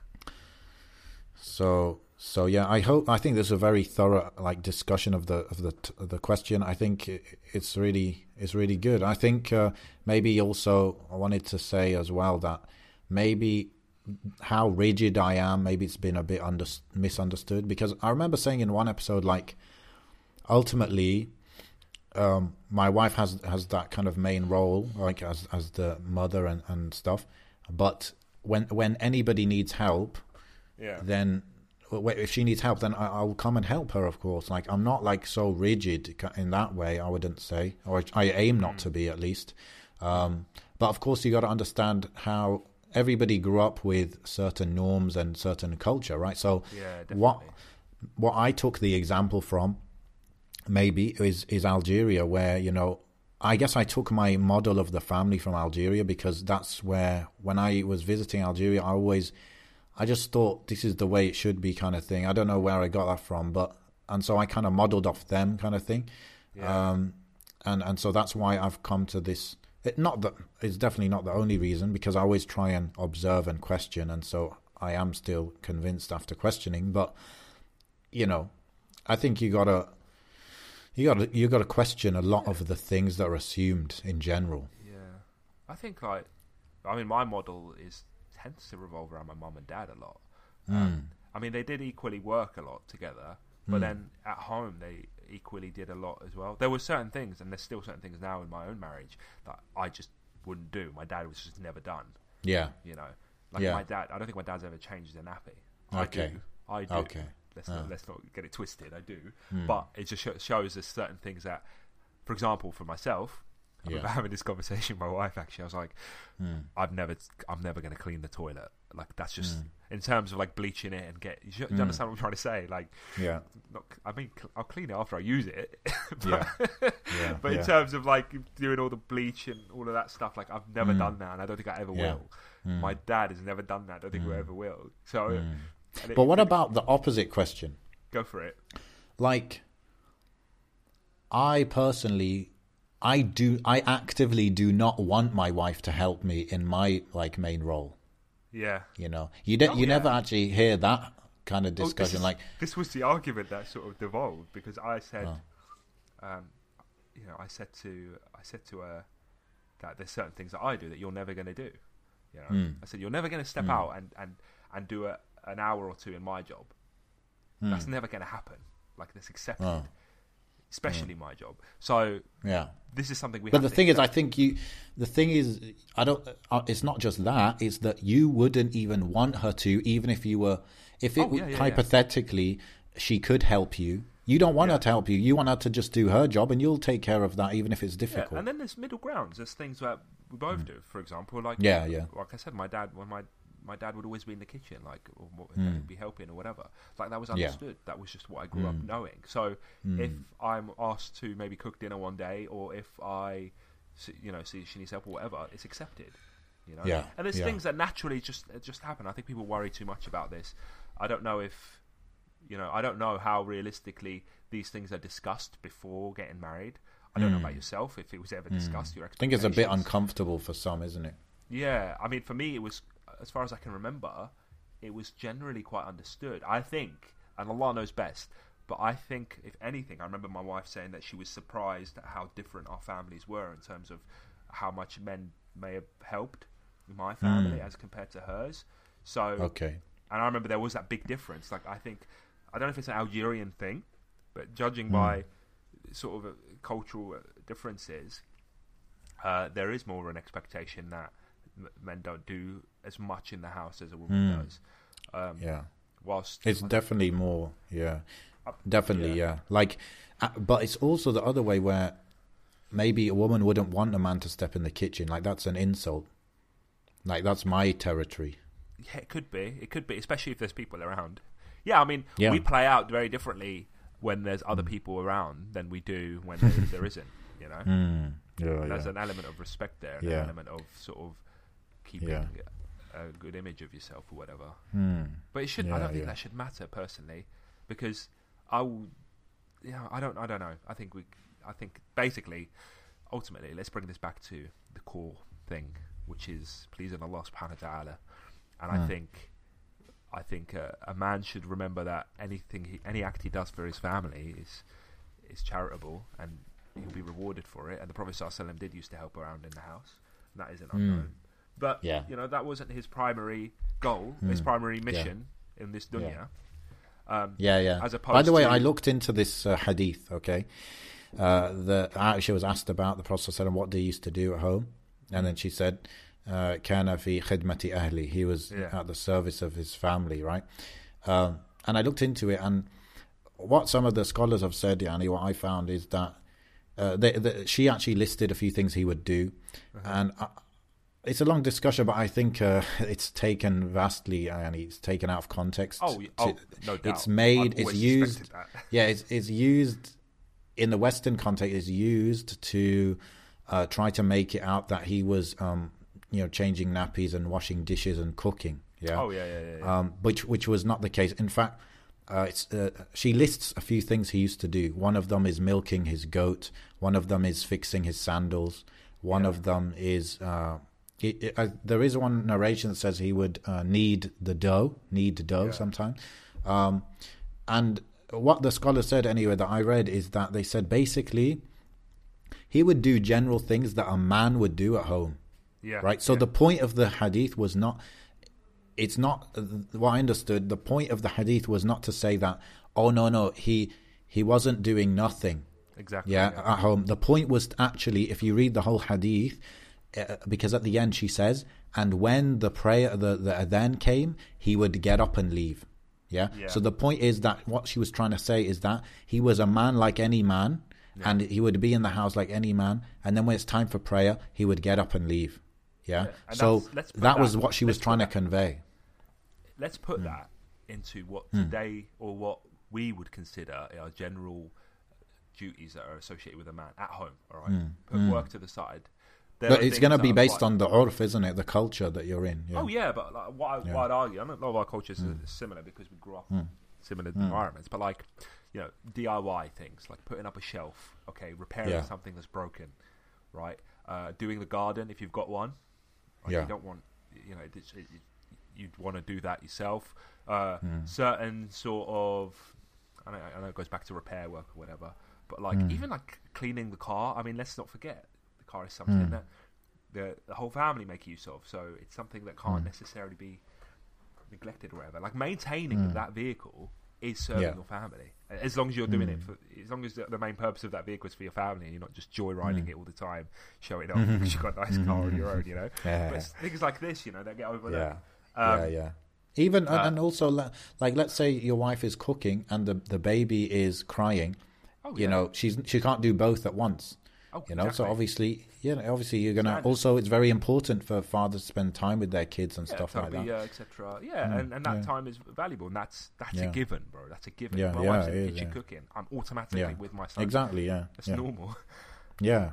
So so yeah, I hope I think there's a very thorough like discussion of the of the of the question. I think it's really it's really good. I think uh, maybe also I wanted to say as well that maybe how rigid I am, maybe it's been a bit under, misunderstood because I remember saying in one episode like ultimately um, my wife has has that kind of main role like as as the mother and, and stuff, but when when anybody needs help, yeah. then if she needs help, then I, will come and help her. Of course, like I'm not like so rigid in that way. I wouldn't say, or I aim not to be at least. Um, but of course, you got to understand how everybody grew up with certain norms and certain culture, right? So yeah, what what I took the example from maybe is is Algeria, where you know I guess I took my model of the family from Algeria because that's where when I was visiting Algeria, I always I just thought this is the way it should be, kind of thing. I don't know where I got that from, but and so I kind of modeled off them, kind of thing. Yeah. Um, and and so that's why I've come to this. It, not that it's definitely not the only reason because I always try and observe and question, and so I am still convinced after questioning. But you know, I think you gotta you got to you got to question a lot of the things that are assumed in general. Yeah, I think like, I mean, my model is tends to revolve around my mum and dad a lot. Um, I mean, they did equally work a lot together, but then at home they equally did a lot as well. There were certain things, and there's still certain things now in my own marriage that I just wouldn't do. My dad was just never done. Yeah. You know, like Yeah. my dad. I don't think my dad's ever changed a nappy. I Okay. do. I do. Okay. Let's Ah. not let's not get it twisted. I do, Hmm. but it just sho- shows us certain things that, for example, for myself, I remember having this conversation with my wife. Actually, I was like, Hmm. I've never, I'm never going to clean the toilet. Like that's just in terms of like bleaching it and get. You, Hmm. you understand what I'm trying to say? Like, Yeah. not, I mean, I'll clean it after I use it. but Yeah. Yeah. but in terms of like doing all the bleach and all of that stuff, like I've never done that, and I don't think I ever Hmm. Yeah. will. My dad has never done that. I don't think we ever will. So, it- But what it- about the opposite question? Go for it. Like, I personally, I do, I actively do not want my wife to help me in my like main role. Yeah. You know, you don't, Oh, you yeah. never actually hear that kind of Oh, this discussion. is- like, this was the argument that sort of devolved because I said, Oh. um, you know, I said to I said to her that there's certain things that I do that you're never going to do. You know, Hmm. I said you're never going to step out and and and do a, an hour or two in my job. That's never going to happen. Like that's accepted, Especially my job. So yeah. this is something we. But the thing is, I think you. The thing is, I don't. Uh, it's not just that. It's that you wouldn't even want her to, even if you were. If it Oh, yeah, yeah, yeah. hypothetically, she could help you. You don't want her to help you. You want her to just do her job, and you'll take care of that, even if it's Yeah, difficult. and then there's middle grounds. There's things that we both do. For example, like. Yeah, yeah. Like I said, my dad when my my dad would always be in the kitchen, like or, Hmm. he'd be helping or whatever. Like that was understood. That was just what I grew up Hmm. knowing. So if I'm asked to maybe cook dinner one day, or if I, you know, see she needs help or whatever, it's accepted. You know. Yeah, And there's yeah. things that naturally just just happen. I think people worry too much about this. I don't know if you know, I don't know how realistically these things are discussed before getting married. I don't know about yourself if it was ever discussed. Your Hmm. I think it's a bit uncomfortable for some, isn't it? Yeah, I mean, for me, it was as far as I can remember, it was generally quite understood. I think, and Allah knows best, but I think, if anything, I remember my wife saying that she was surprised at how different our families were in terms of how much men may have helped my family as compared to hers. So, Okay. and I remember there was that big difference. Like I think, I don't know if it's an Algerian thing, but judging by sort of uh, cultural uh, differences, uh, there is more of an expectation that men don't do as much in the house as a woman does. Um, Yeah. Whilst It's definitely more, yeah, Uh, definitely, yeah. Like, uh, but it's also the other way where maybe a woman wouldn't want a man to step in the kitchen. Like that's an insult. Like that's my territory. Yeah, it could be. It could be, especially if there's people around. Yeah, I mean, Yeah. we play out very differently when there's other people around than we do when there, there isn't. You know, Mm. Yeah, there's yeah. an element of respect there, Yeah. an element of sort of keeping Yeah. A good image of yourself or whatever. Hmm. But it should. I Yeah, don't think yeah. that should matter personally, because I will. Yeah, I don't. I don't know. I think we. I think basically, ultimately, let's bring this back to the core thing, which is pleasing Allah Subhanahu wa Taala, and Hmm. I think. I think uh, a man should remember that anything, he, any act he does for his family is is charitable, and he'll be rewarded for it. And the Prophet ﷺ did used to help around in the house. And that isn't unknown. But Hmm. Yeah. Hmm. you know that wasn't his primary goal, his primary mission in this dunya. Yeah, Um, Yeah, yeah. As By the way, to- I looked into this uh, hadith. Okay, uh, the Aisha was asked about the Prophet ﷺ, what they used to do at home, and then she said, uh, "Kana fi khidmati ahli." He was Yeah. at the service of his family, right? Um, and I looked into it, and what some of the scholars have said, Yani, what I found is that uh, they, they, she actually listed a few things he would do, Uh-huh. and I, it's a long discussion, but I think uh, it's taken vastly, and it's taken out of context. Oh, oh, no doubt. It's made, it's used. that. Yeah, it's, it's used in the Western context. It's used to uh, try to make it out that he was, um, you know, changing nappies and washing dishes and cooking. Yeah. Oh yeah, yeah, yeah. yeah. Um, which which was not the case. In fact, uh, it's uh, she lists a few things he used to do. One of them is milking his goat. One of them is fixing his sandals. One of them is uh, it, it, uh, there is one narration that says he would uh, knead the dough, knead the dough sometime, um, and what the scholar said anyway that I read is that they said basically he would do general things that a man would do at home. Yeah. Right. So yeah. the point of the hadith was not. It's not what I understood. The point of the hadith was not to say that. Oh no no he he wasn't doing nothing. exactly. Yeah, at home. The point was actually, if you read the whole hadith, uh, because at the end she says, and when the prayer, the the adhan came, he would get up and leave. Yeah? Yeah. So the point is that what she was trying to say is that he was a man like any man, and he would be in the house like any man, and then when it's time for prayer, he would get up and leave. Yeah. Yeah, so put that was what she was trying to that- convey. let's Hmm. put that into what today or what we would consider our general duties that are associated with a man at home. All right, put work to the side. But it's going to be based on the urf, isn't it? The culture that you're in. Yeah. Oh yeah, but like, what, I, Yeah. What I'd argue, I know a lot of our cultures are similar because we grew up in similar environments. But like, you know, DIY things like putting up a shelf, okay, repairing Yeah. something that's broken, right? Uh, doing the garden if you've got one. Like, Yeah. You don't want, you know, it's, it, you'd want to do that yourself. Uh, Hmm. Certain sort of, I know, I know it goes back to repair work or whatever, but like Hmm. even like cleaning the car. I mean, let's not forget car is something Hmm. that the the whole family make use of. So it's something that Hmm. can't necessarily be neglected or whatever. Like maintaining that vehicle is serving Hmm. Yeah. your family as long as you're doing it for as long as the, the main purpose of that vehicle is for your family and you're not just joyriding Hmm. it all the time showing off because you've got a nice car on your own you know Yeah. but things like this you know that get Yeah. overlooked yeah, Um, yeah. Even uh, and also like let's say your wife is cooking and the the baby is crying. oh, You yeah. know, she's she can't do both at once. Oh, You know, so exactly. obviously, you know, obviously you're gonna. Also, it's very important for fathers to spend time with their kids and yeah, stuff like that. yeah, etc. Yeah, and, and that yeah. time is valuable, and that's that's Yeah. a given, bro. That's a given. Yeah, my yeah, wife's in the kitchen yeah. cooking. I'm automatically Yeah. with my son. Exactly. Yeah. That's yeah. normal. Yeah.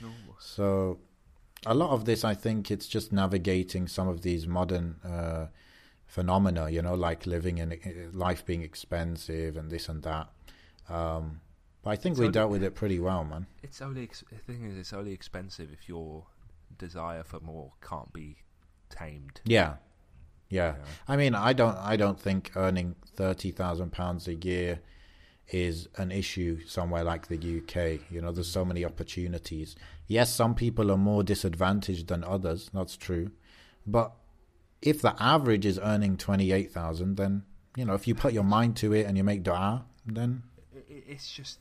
normal. So, a lot of this, I think, it's just navigating some of these modern uh, phenomena. You know, like living in life being expensive and this and that. Um, but I think It's we only- dealt with it pretty well, man. It's only ex- the thing is, it's only expensive if your desire for more can't be tamed. Yeah. Yeah. Yeah. I mean, I don't I don't think earning 30,000 pounds a year is an issue somewhere like the UK. You know, there's so many opportunities. Yes, some people are more disadvantaged than others. That's true. But if the average is earning 28,000, then, you know, if you put your mind to it and you make dua, then It, it- it's just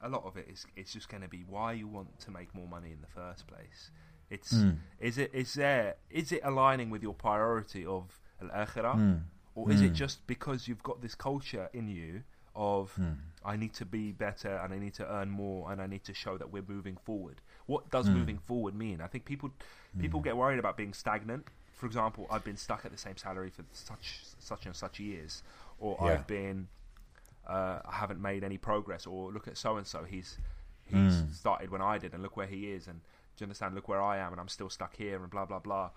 a lot of it is it's just going to be why you want to make more money in the first place. It's Mm. is it is there is it aligning with your priority of al akhirah, Mm. or is it Mm. just because you've got this culture in you of Mm. I need to be better and I need to earn more and I need to show that we're moving forward. What does Mm. moving forward mean? I think people people get worried about being stagnant. For example, I've been stuck at the same salary for such such and such years, or Yeah. I've been uh, I haven't made any progress, or look at so and so he's he's Mm. started when I did, and look where he is, and do you understand? Look where I am, and I'm still stuck here, and blah blah blah.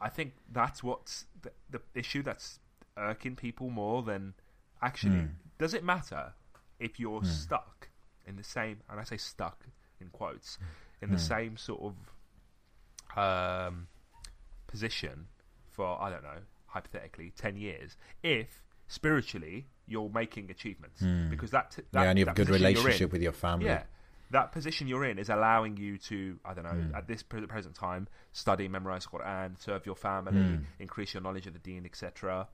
I think that's what's the, the issue that's irking people more than actually. Mm. Does it matter if you're stuck in the same, and I say stuck in quotes, in the Mm. same sort of um, position for I don't know, hypothetically, ten years, if spiritually you're making achievements Mm. because that, t- that yeah, and you have a good relationship with your family. yeah, that position you're in is allowing you to, I don't know, Mm. at this pre- present time, study, memorize Quran, serve your family, Mm. increase your knowledge of the Deen, etc.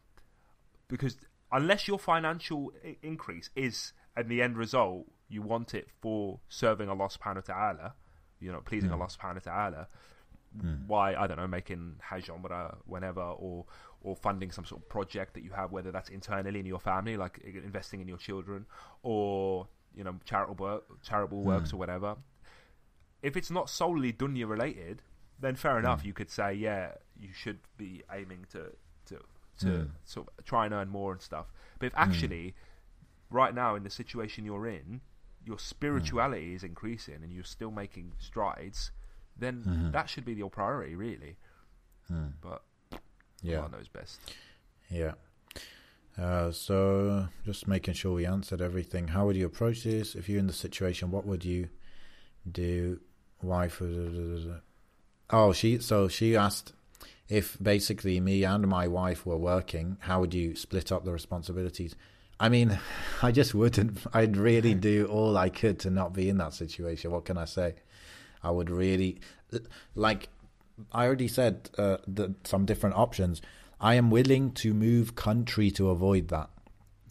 Because unless your financial I- increase is, and the end result, you want it for serving Allah Subhanahu wa Taala, you know, pleasing Mm. Allah Subhanahu wa Taala. Mm. Why I don't know, making Hajj Umrah whenever, or or funding some sort of project that you have, whether that's internally in your family, like investing in your children, or you know charitable work, charitable works Mm. or whatever. If it's not solely dunya related, then fair enough. You could say, yeah, you should be aiming to to to Mm. sort of try and earn more and stuff. But if actually, right now in the situation you're in, your spirituality is increasing and you're still making strides, then Mhm. that should be your priority, really. Mm. But Yeah. Knows best. Yeah. Uh, so just making sure we answered everything. How would you approach this if you're in the situation? What would you do? Wife? Oh, she. So she asked if basically me and my wife were working. How would you split up the responsibilities? I mean, I just wouldn't. I'd really do all I could to not be in that situation. What can I say? I would really like. I already said uh, the, some different options. I am willing to move country to avoid that.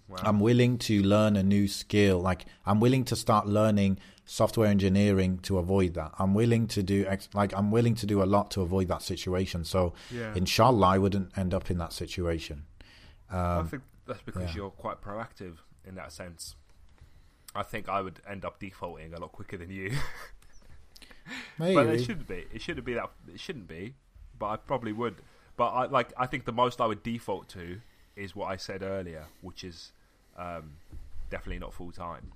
Wow. I'm willing to learn a new skill. Like I'm willing to start learning software engineering to avoid that. I'm willing to do like I'm willing to do a lot to avoid that situation. So, yeah. inshallah, I wouldn't end up in that situation. Um, I think that's because yeah. you're quite proactive in that sense. I think I would end up defaulting a lot quicker than you. Maybe. But it shouldn't be. It shouldn't be that. It shouldn't be. But I probably would. But I like. I think the most I would default to is what I said earlier, which is um, definitely not full time.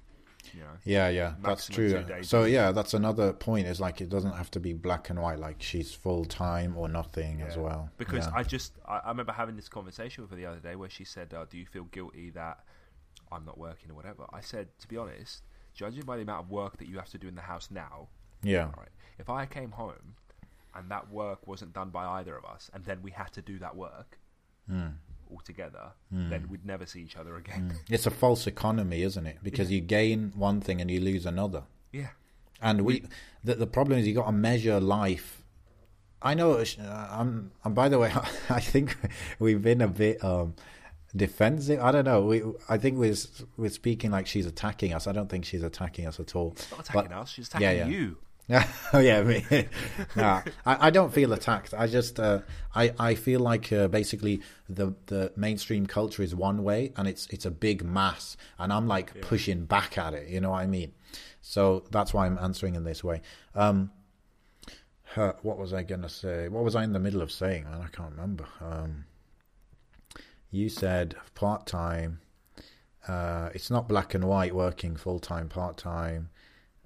You know, yeah, yeah, that's true. So yeah, that's another point. Is like it doesn't have to be black and white. Like she's full time or nothing yeah. as well. Because yeah. I just I, I, remember having this conversation with her the other day where she said, uh, "Do you feel guilty that I'm not working or whatever?" I said, to be honest, judging by the amount of work that you have to do in the house now, yeah, right, if I came home and that work wasn't done by either of us, and then we had to do that work. Mm altogether, mm. then we'd never see each other again. Mm. It's a false economy, isn't it? Because yeah. you gain one thing and you lose another. Yeah. And we, the, the problem is you got to measure life. I know. Uh, I'm. And by the way, I think we've been a bit um, defensive. I don't know. We. I think we're we're speaking like she's attacking us. I don't think she's attacking us at all. She's not attacking but, us. She's attacking yeah, yeah. you. Oh yeah, me. no, I, I, don't feel attacked. I just uh, I I feel like uh, basically the the mainstream culture is one way, and it's it's a big mass, and I'm like yeah. pushing back at it. You know what I mean? So that's why I'm answering in this way. Um, her, what was I gonna say? What was I in the middle of saying? Man, I can't remember. Um, you said part time. Uh, it's not black and white working full time, part time.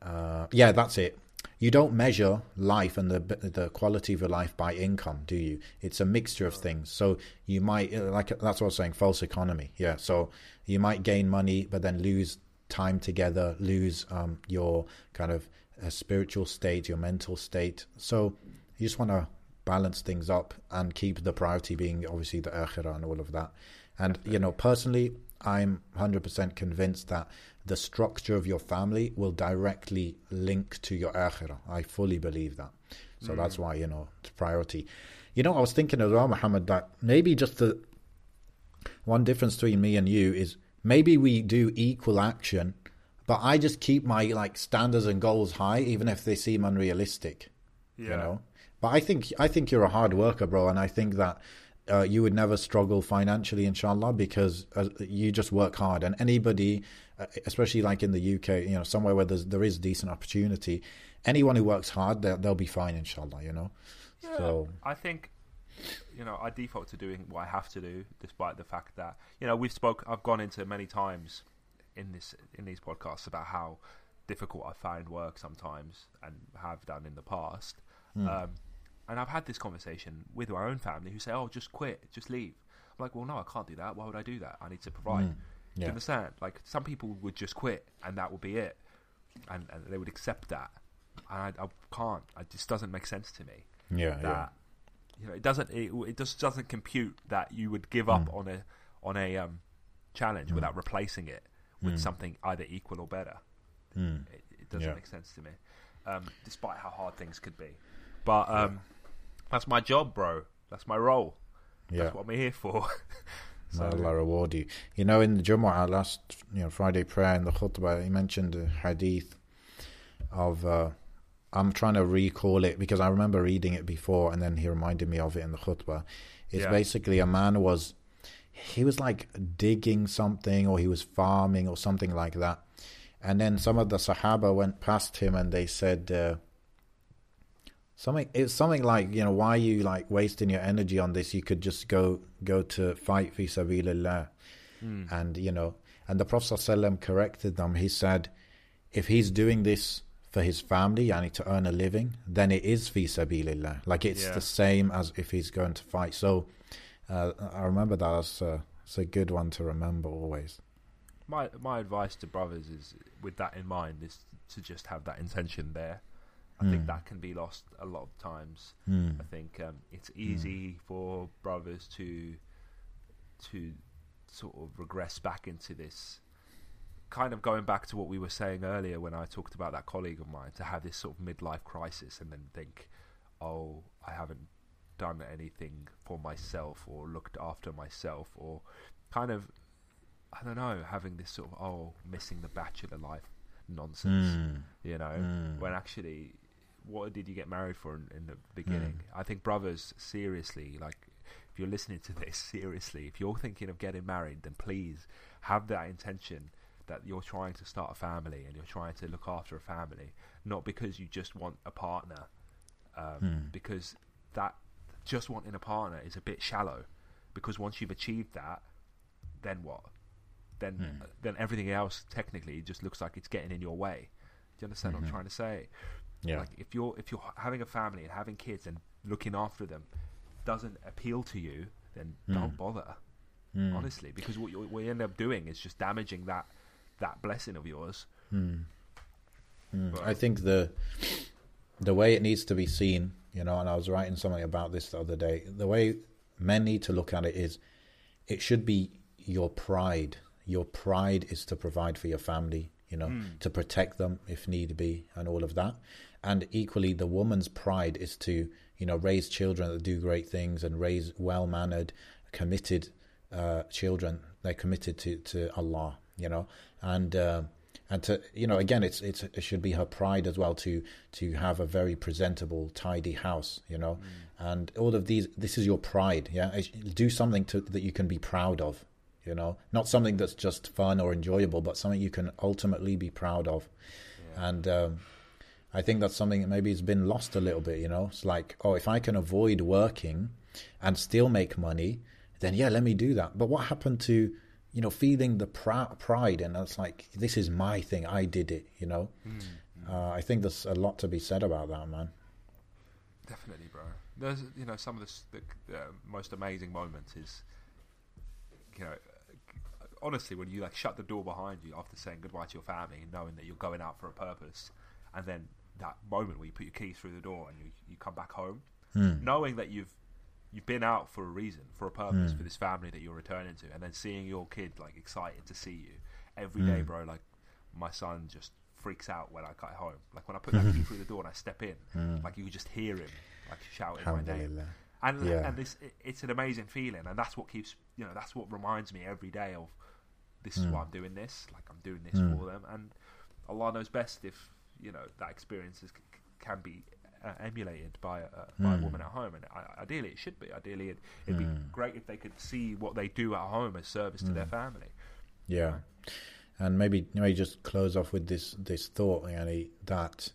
Uh, yeah, that's it you don't measure life and the the quality of your life by income, do you? It's a mixture of things. So you might uh, like that's what I was saying, false economy. Yeah. So you might gain money, but then lose time together, lose um, your kind of uh, spiritual state, your mental state. So you just want to balance things up and keep the priority being obviously the akhirah and all of that. And you know, personally, I'm 100% convinced that the structure of your family will directly link to your akhirah. I fully believe that. So mm. that's why, you know, it's priority. You know, I was thinking as well, Muhammad, that maybe just the one difference between me and you is maybe we do equal action, but I just keep my like standards and goals high, even if they seem unrealistic. Yeah. You know? But I think I think you're a hard worker, bro, and I think that uh, you would never struggle financially, inshallah, because uh, you just work hard. And anybody, especially like in the UK, you know, somewhere where there's, there is decent opportunity, anyone who works hard, they'll, they'll be fine, inshallah. You know. Yeah, so I think, you know, I default to doing what I have to do, despite the fact that you know we've spoke. I've gone into many times in this in these podcasts about how difficult I find work sometimes, and have done in the past. Mm. Um, and I've had this conversation with our own family who say, "Oh, just quit, just leave." I'm like, "Well, no, I can't do that. Why would I do that? I need to provide." Mm, yeah. Do you understand? Like some people would just quit and that would be it, and, and they would accept that. And I, I, can't. It just doesn't make sense to me. Yeah, that, yeah. You know, it doesn't. It, it just doesn't compute that you would give up mm. on a on a um, challenge mm. without replacing it with mm. something either equal or better. Mm. It, it, doesn't yeah. make sense to me, um, despite how hard things could be. But um, that's my job, bro. That's my role. Yeah. That's what I'm here for. so, Allah reward you. You know, in the Jumu'ah last, you know, Friday prayer in the khutbah, he mentioned a hadith of. Uh, I'm trying to recall it because I remember reading it before, and then he reminded me of it in the khutbah. It's yeah. basically a man was, he was like digging something, or he was farming, or something like that, and then some of the Sahaba went past him and they said. Uh, Something it's something like you know why are you like wasting your energy on this? You could just go go to fight fi sabilillah, mm. and you know. And the Prophet ﷺ corrected them. He said, if he's doing this for his family, and to earn a living, then it is fi sabilillah. Like it's yeah. the same as if he's going to fight. So uh, I remember that as a, as a good one to remember always. My my advice to brothers is, with that in mind, is to just have that intention there I mm. think hmm. that can be lost a lot of times. Mm. I think um, it's easy mm. for brothers to to sort of regress back into this kind of going back to what we were saying earlier when I talked about that colleague of mine to have this sort of midlife crisis and then think, oh, I haven't done anything for myself or looked after myself or kind of I don't know having this sort of oh missing the bachelor life nonsense Mm. you know Mm. when actually what did you get married for in, in the beginning Mm. I think brothers seriously like if you're listening to this seriously if you're thinking of getting married then please have that intention that you're trying to start a family and you're trying to look after a family not because you just want a partner um, Mm. because that just wanting a partner is a bit shallow because once you've achieved that then what then Hmm. then everything else technically just looks like it's getting in your way do you understand what I'm Mhm. trying to say Yeah. like if you're if you're having a family and having kids and looking after them doesn't appeal to you then don't Mm. bother Mm. honestly because what you, what you end up doing is just damaging that that blessing of yours Mm. Mm. But- I think the the way it needs to be seen, you know, and I was writing something about this the other day. The way men need to look at it is, it should be your pride. Your pride is to provide for your family, you know, Mm. to protect them if need be, and all of that. And equally, the woman's pride is to, you know, raise children that do great things and raise well mannered, committed uh, children. They're committed to, to Allah, you know, and uh, and to you know again, it's it's it should be her pride as well to to have a very presentable, tidy house, you know, and all of these. This is your pride, yeah. Do something to, that you can be proud of, you know, not something that's just fun or enjoyable, but something you can ultimately be proud of, Yeah. and. Um, I think that's something that maybe has been lost a little bit, you know? It's like, oh, if I can avoid working and still make money, then yeah, let me do that. But what happened to, you know, feeling the prou- pride and it's like, this is my thing, I did it, you know? Mm. Uh, I think there's a lot to be said about that, man. Definitely, bro. There's, you know, some of the, the uh, most amazing moments is, you know, honestly, when you like shut the door behind you after saying goodbye to your family, and knowing that you're going out for a purpose, and then that moment where you put your keys through the door and you, you come back home, Hmm. knowing that you've you've been out for a reason, for a purpose, Mm. for this family that you're returning to, and then seeing your kid like excited to see you every day, Mm. bro. Like my son just freaks out when I get home. Like when I put that key through the door and I step in, Mm. like you could just hear him like shouting my name. And Yeah. and this it, it's an amazing feeling, and that's what keeps you know that's what reminds me every day of this is Mm. why I'm doing this. Like I'm doing this Mm. for them, and Allah knows best if you know that experience is, can be uh, emulated by a, by a Mm. woman at home, and I, ideally it should be. Ideally, it, it'd Mm. be great if they could see what they do at home as service to their Mm. family. Yeah, and maybe maybe just close off with this this thought, yani, that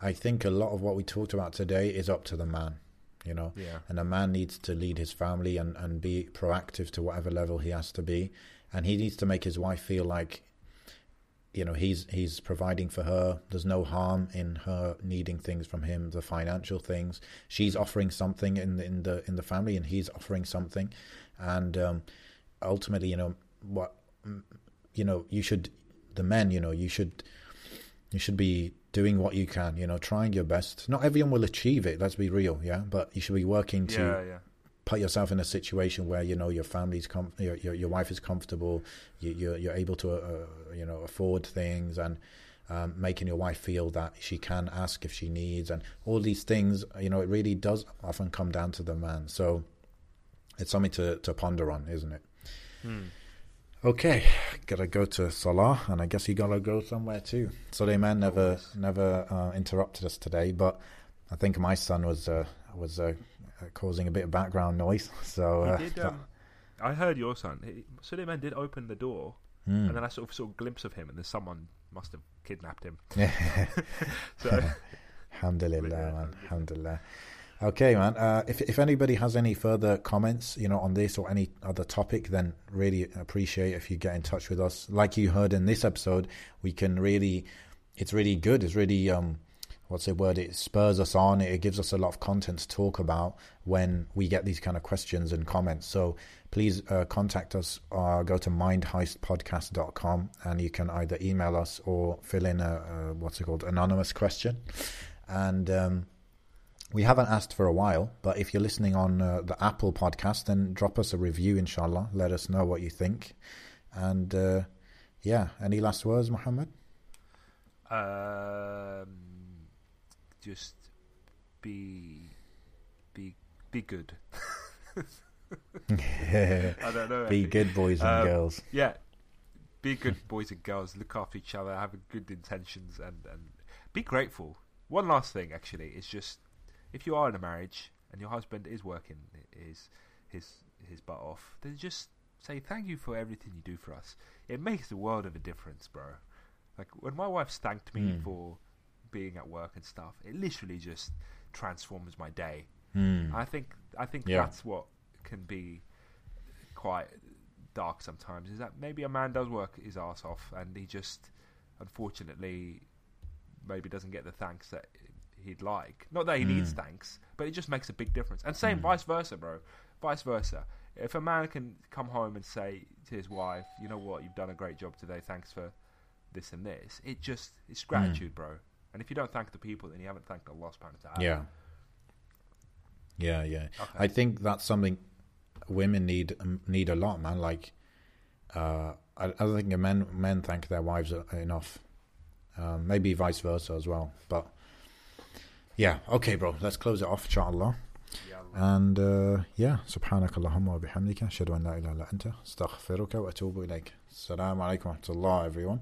I think a lot of what we talked about today is up to the man, you know, Yeah, and a man needs to lead his family and and be proactive to whatever level he has to be, and he needs to make his wife feel like. You know he's he's providing for her. There's no harm in her needing things from him, the financial things. She's offering something in the in the in the family, and he's offering something, and um, ultimately, you know what you know you should the men you know you should you should be doing what you can you know trying your best not everyone will achieve it let's be real yeah but you should be working to yeah, yeah. put yourself in a situation where you know your family's com- your, your your wife is comfortable you, you're you're able to uh, you know afford things and um, making your wife feel that she can ask if she needs and all these things you know it really does often come down to the man so it's something to to ponder on isn't it Hmm. Okay, gotta go to Salah, and I guess you gotta go somewhere too. Suleiman never Always. never uh, interrupted us today, but I think my son was uh, was uh, causing a bit of background noise. So uh, He did, um, I heard your son. He, Suleiman did open the door, hmm. and then I sort of saw a glimpse of him, and then someone must have kidnapped him. So Alhamdulillah, man. Alhamdulillah. Okay, man. Uh, if if anybody has any further comments, you know, on this or any other topic, then really appreciate if you get in touch with us. Like you heard in this episode, we can really, it's really good. It's really um, what's the word? It spurs us on. It gives us a lot of content to talk about when we get these kind of questions and comments. So please uh, contact us. Uh, go to mindheistpodcast.com and you can either email us or fill in a, a what's it called anonymous question and um, we haven't asked for a while, but if you're listening on uh, the Apple podcast, then drop us a review, inshallah. Let us know what you think. And uh, yeah, any last words, Muhammad? Um, just be be be good. I don't know. Be good boys and Um, girls. Yeah, be good boys and girls. Look after each other. Have good intentions and and be grateful. One last thing, actually, is just if you are in a marriage and your husband is working his his his butt off, then just say thank you for everything you do for us. It makes the world of a difference, bro. Like when my wife thanked me Mm. for being at work and stuff, it literally just transforms my day. Hmm. I think I think Yeah. that's what can be quite dark sometimes. Is that maybe a man does work his ass off and he just unfortunately maybe doesn't get the thanks that he'd like. Not that he needs Mm. thanks, but it just makes a big difference. And same vice versa, bro. Vice versa. If a man can come home and say to his wife, "You know what? You've done a great job today. Thanks for this and this." It just it's gratitude, bro. And if you don't thank the people, then you haven't thanked Allah subhanahu wa ta'ala. Yeah. Yeah, yeah. Okay. I think that's something women need um, need a lot, man. Like, uh, I, I don't think men men thank their wives e- enough. Um, maybe vice versa as well. But yeah, okay, bro. Let's close it off, inshallah. Ya Allah. And uh, yeah, سبحانك اللهم وبحمدك أشهد أن لا إله إلا أنت أستغفرك وأتوب إليك. السلام عليكم ورحمة الله everyone.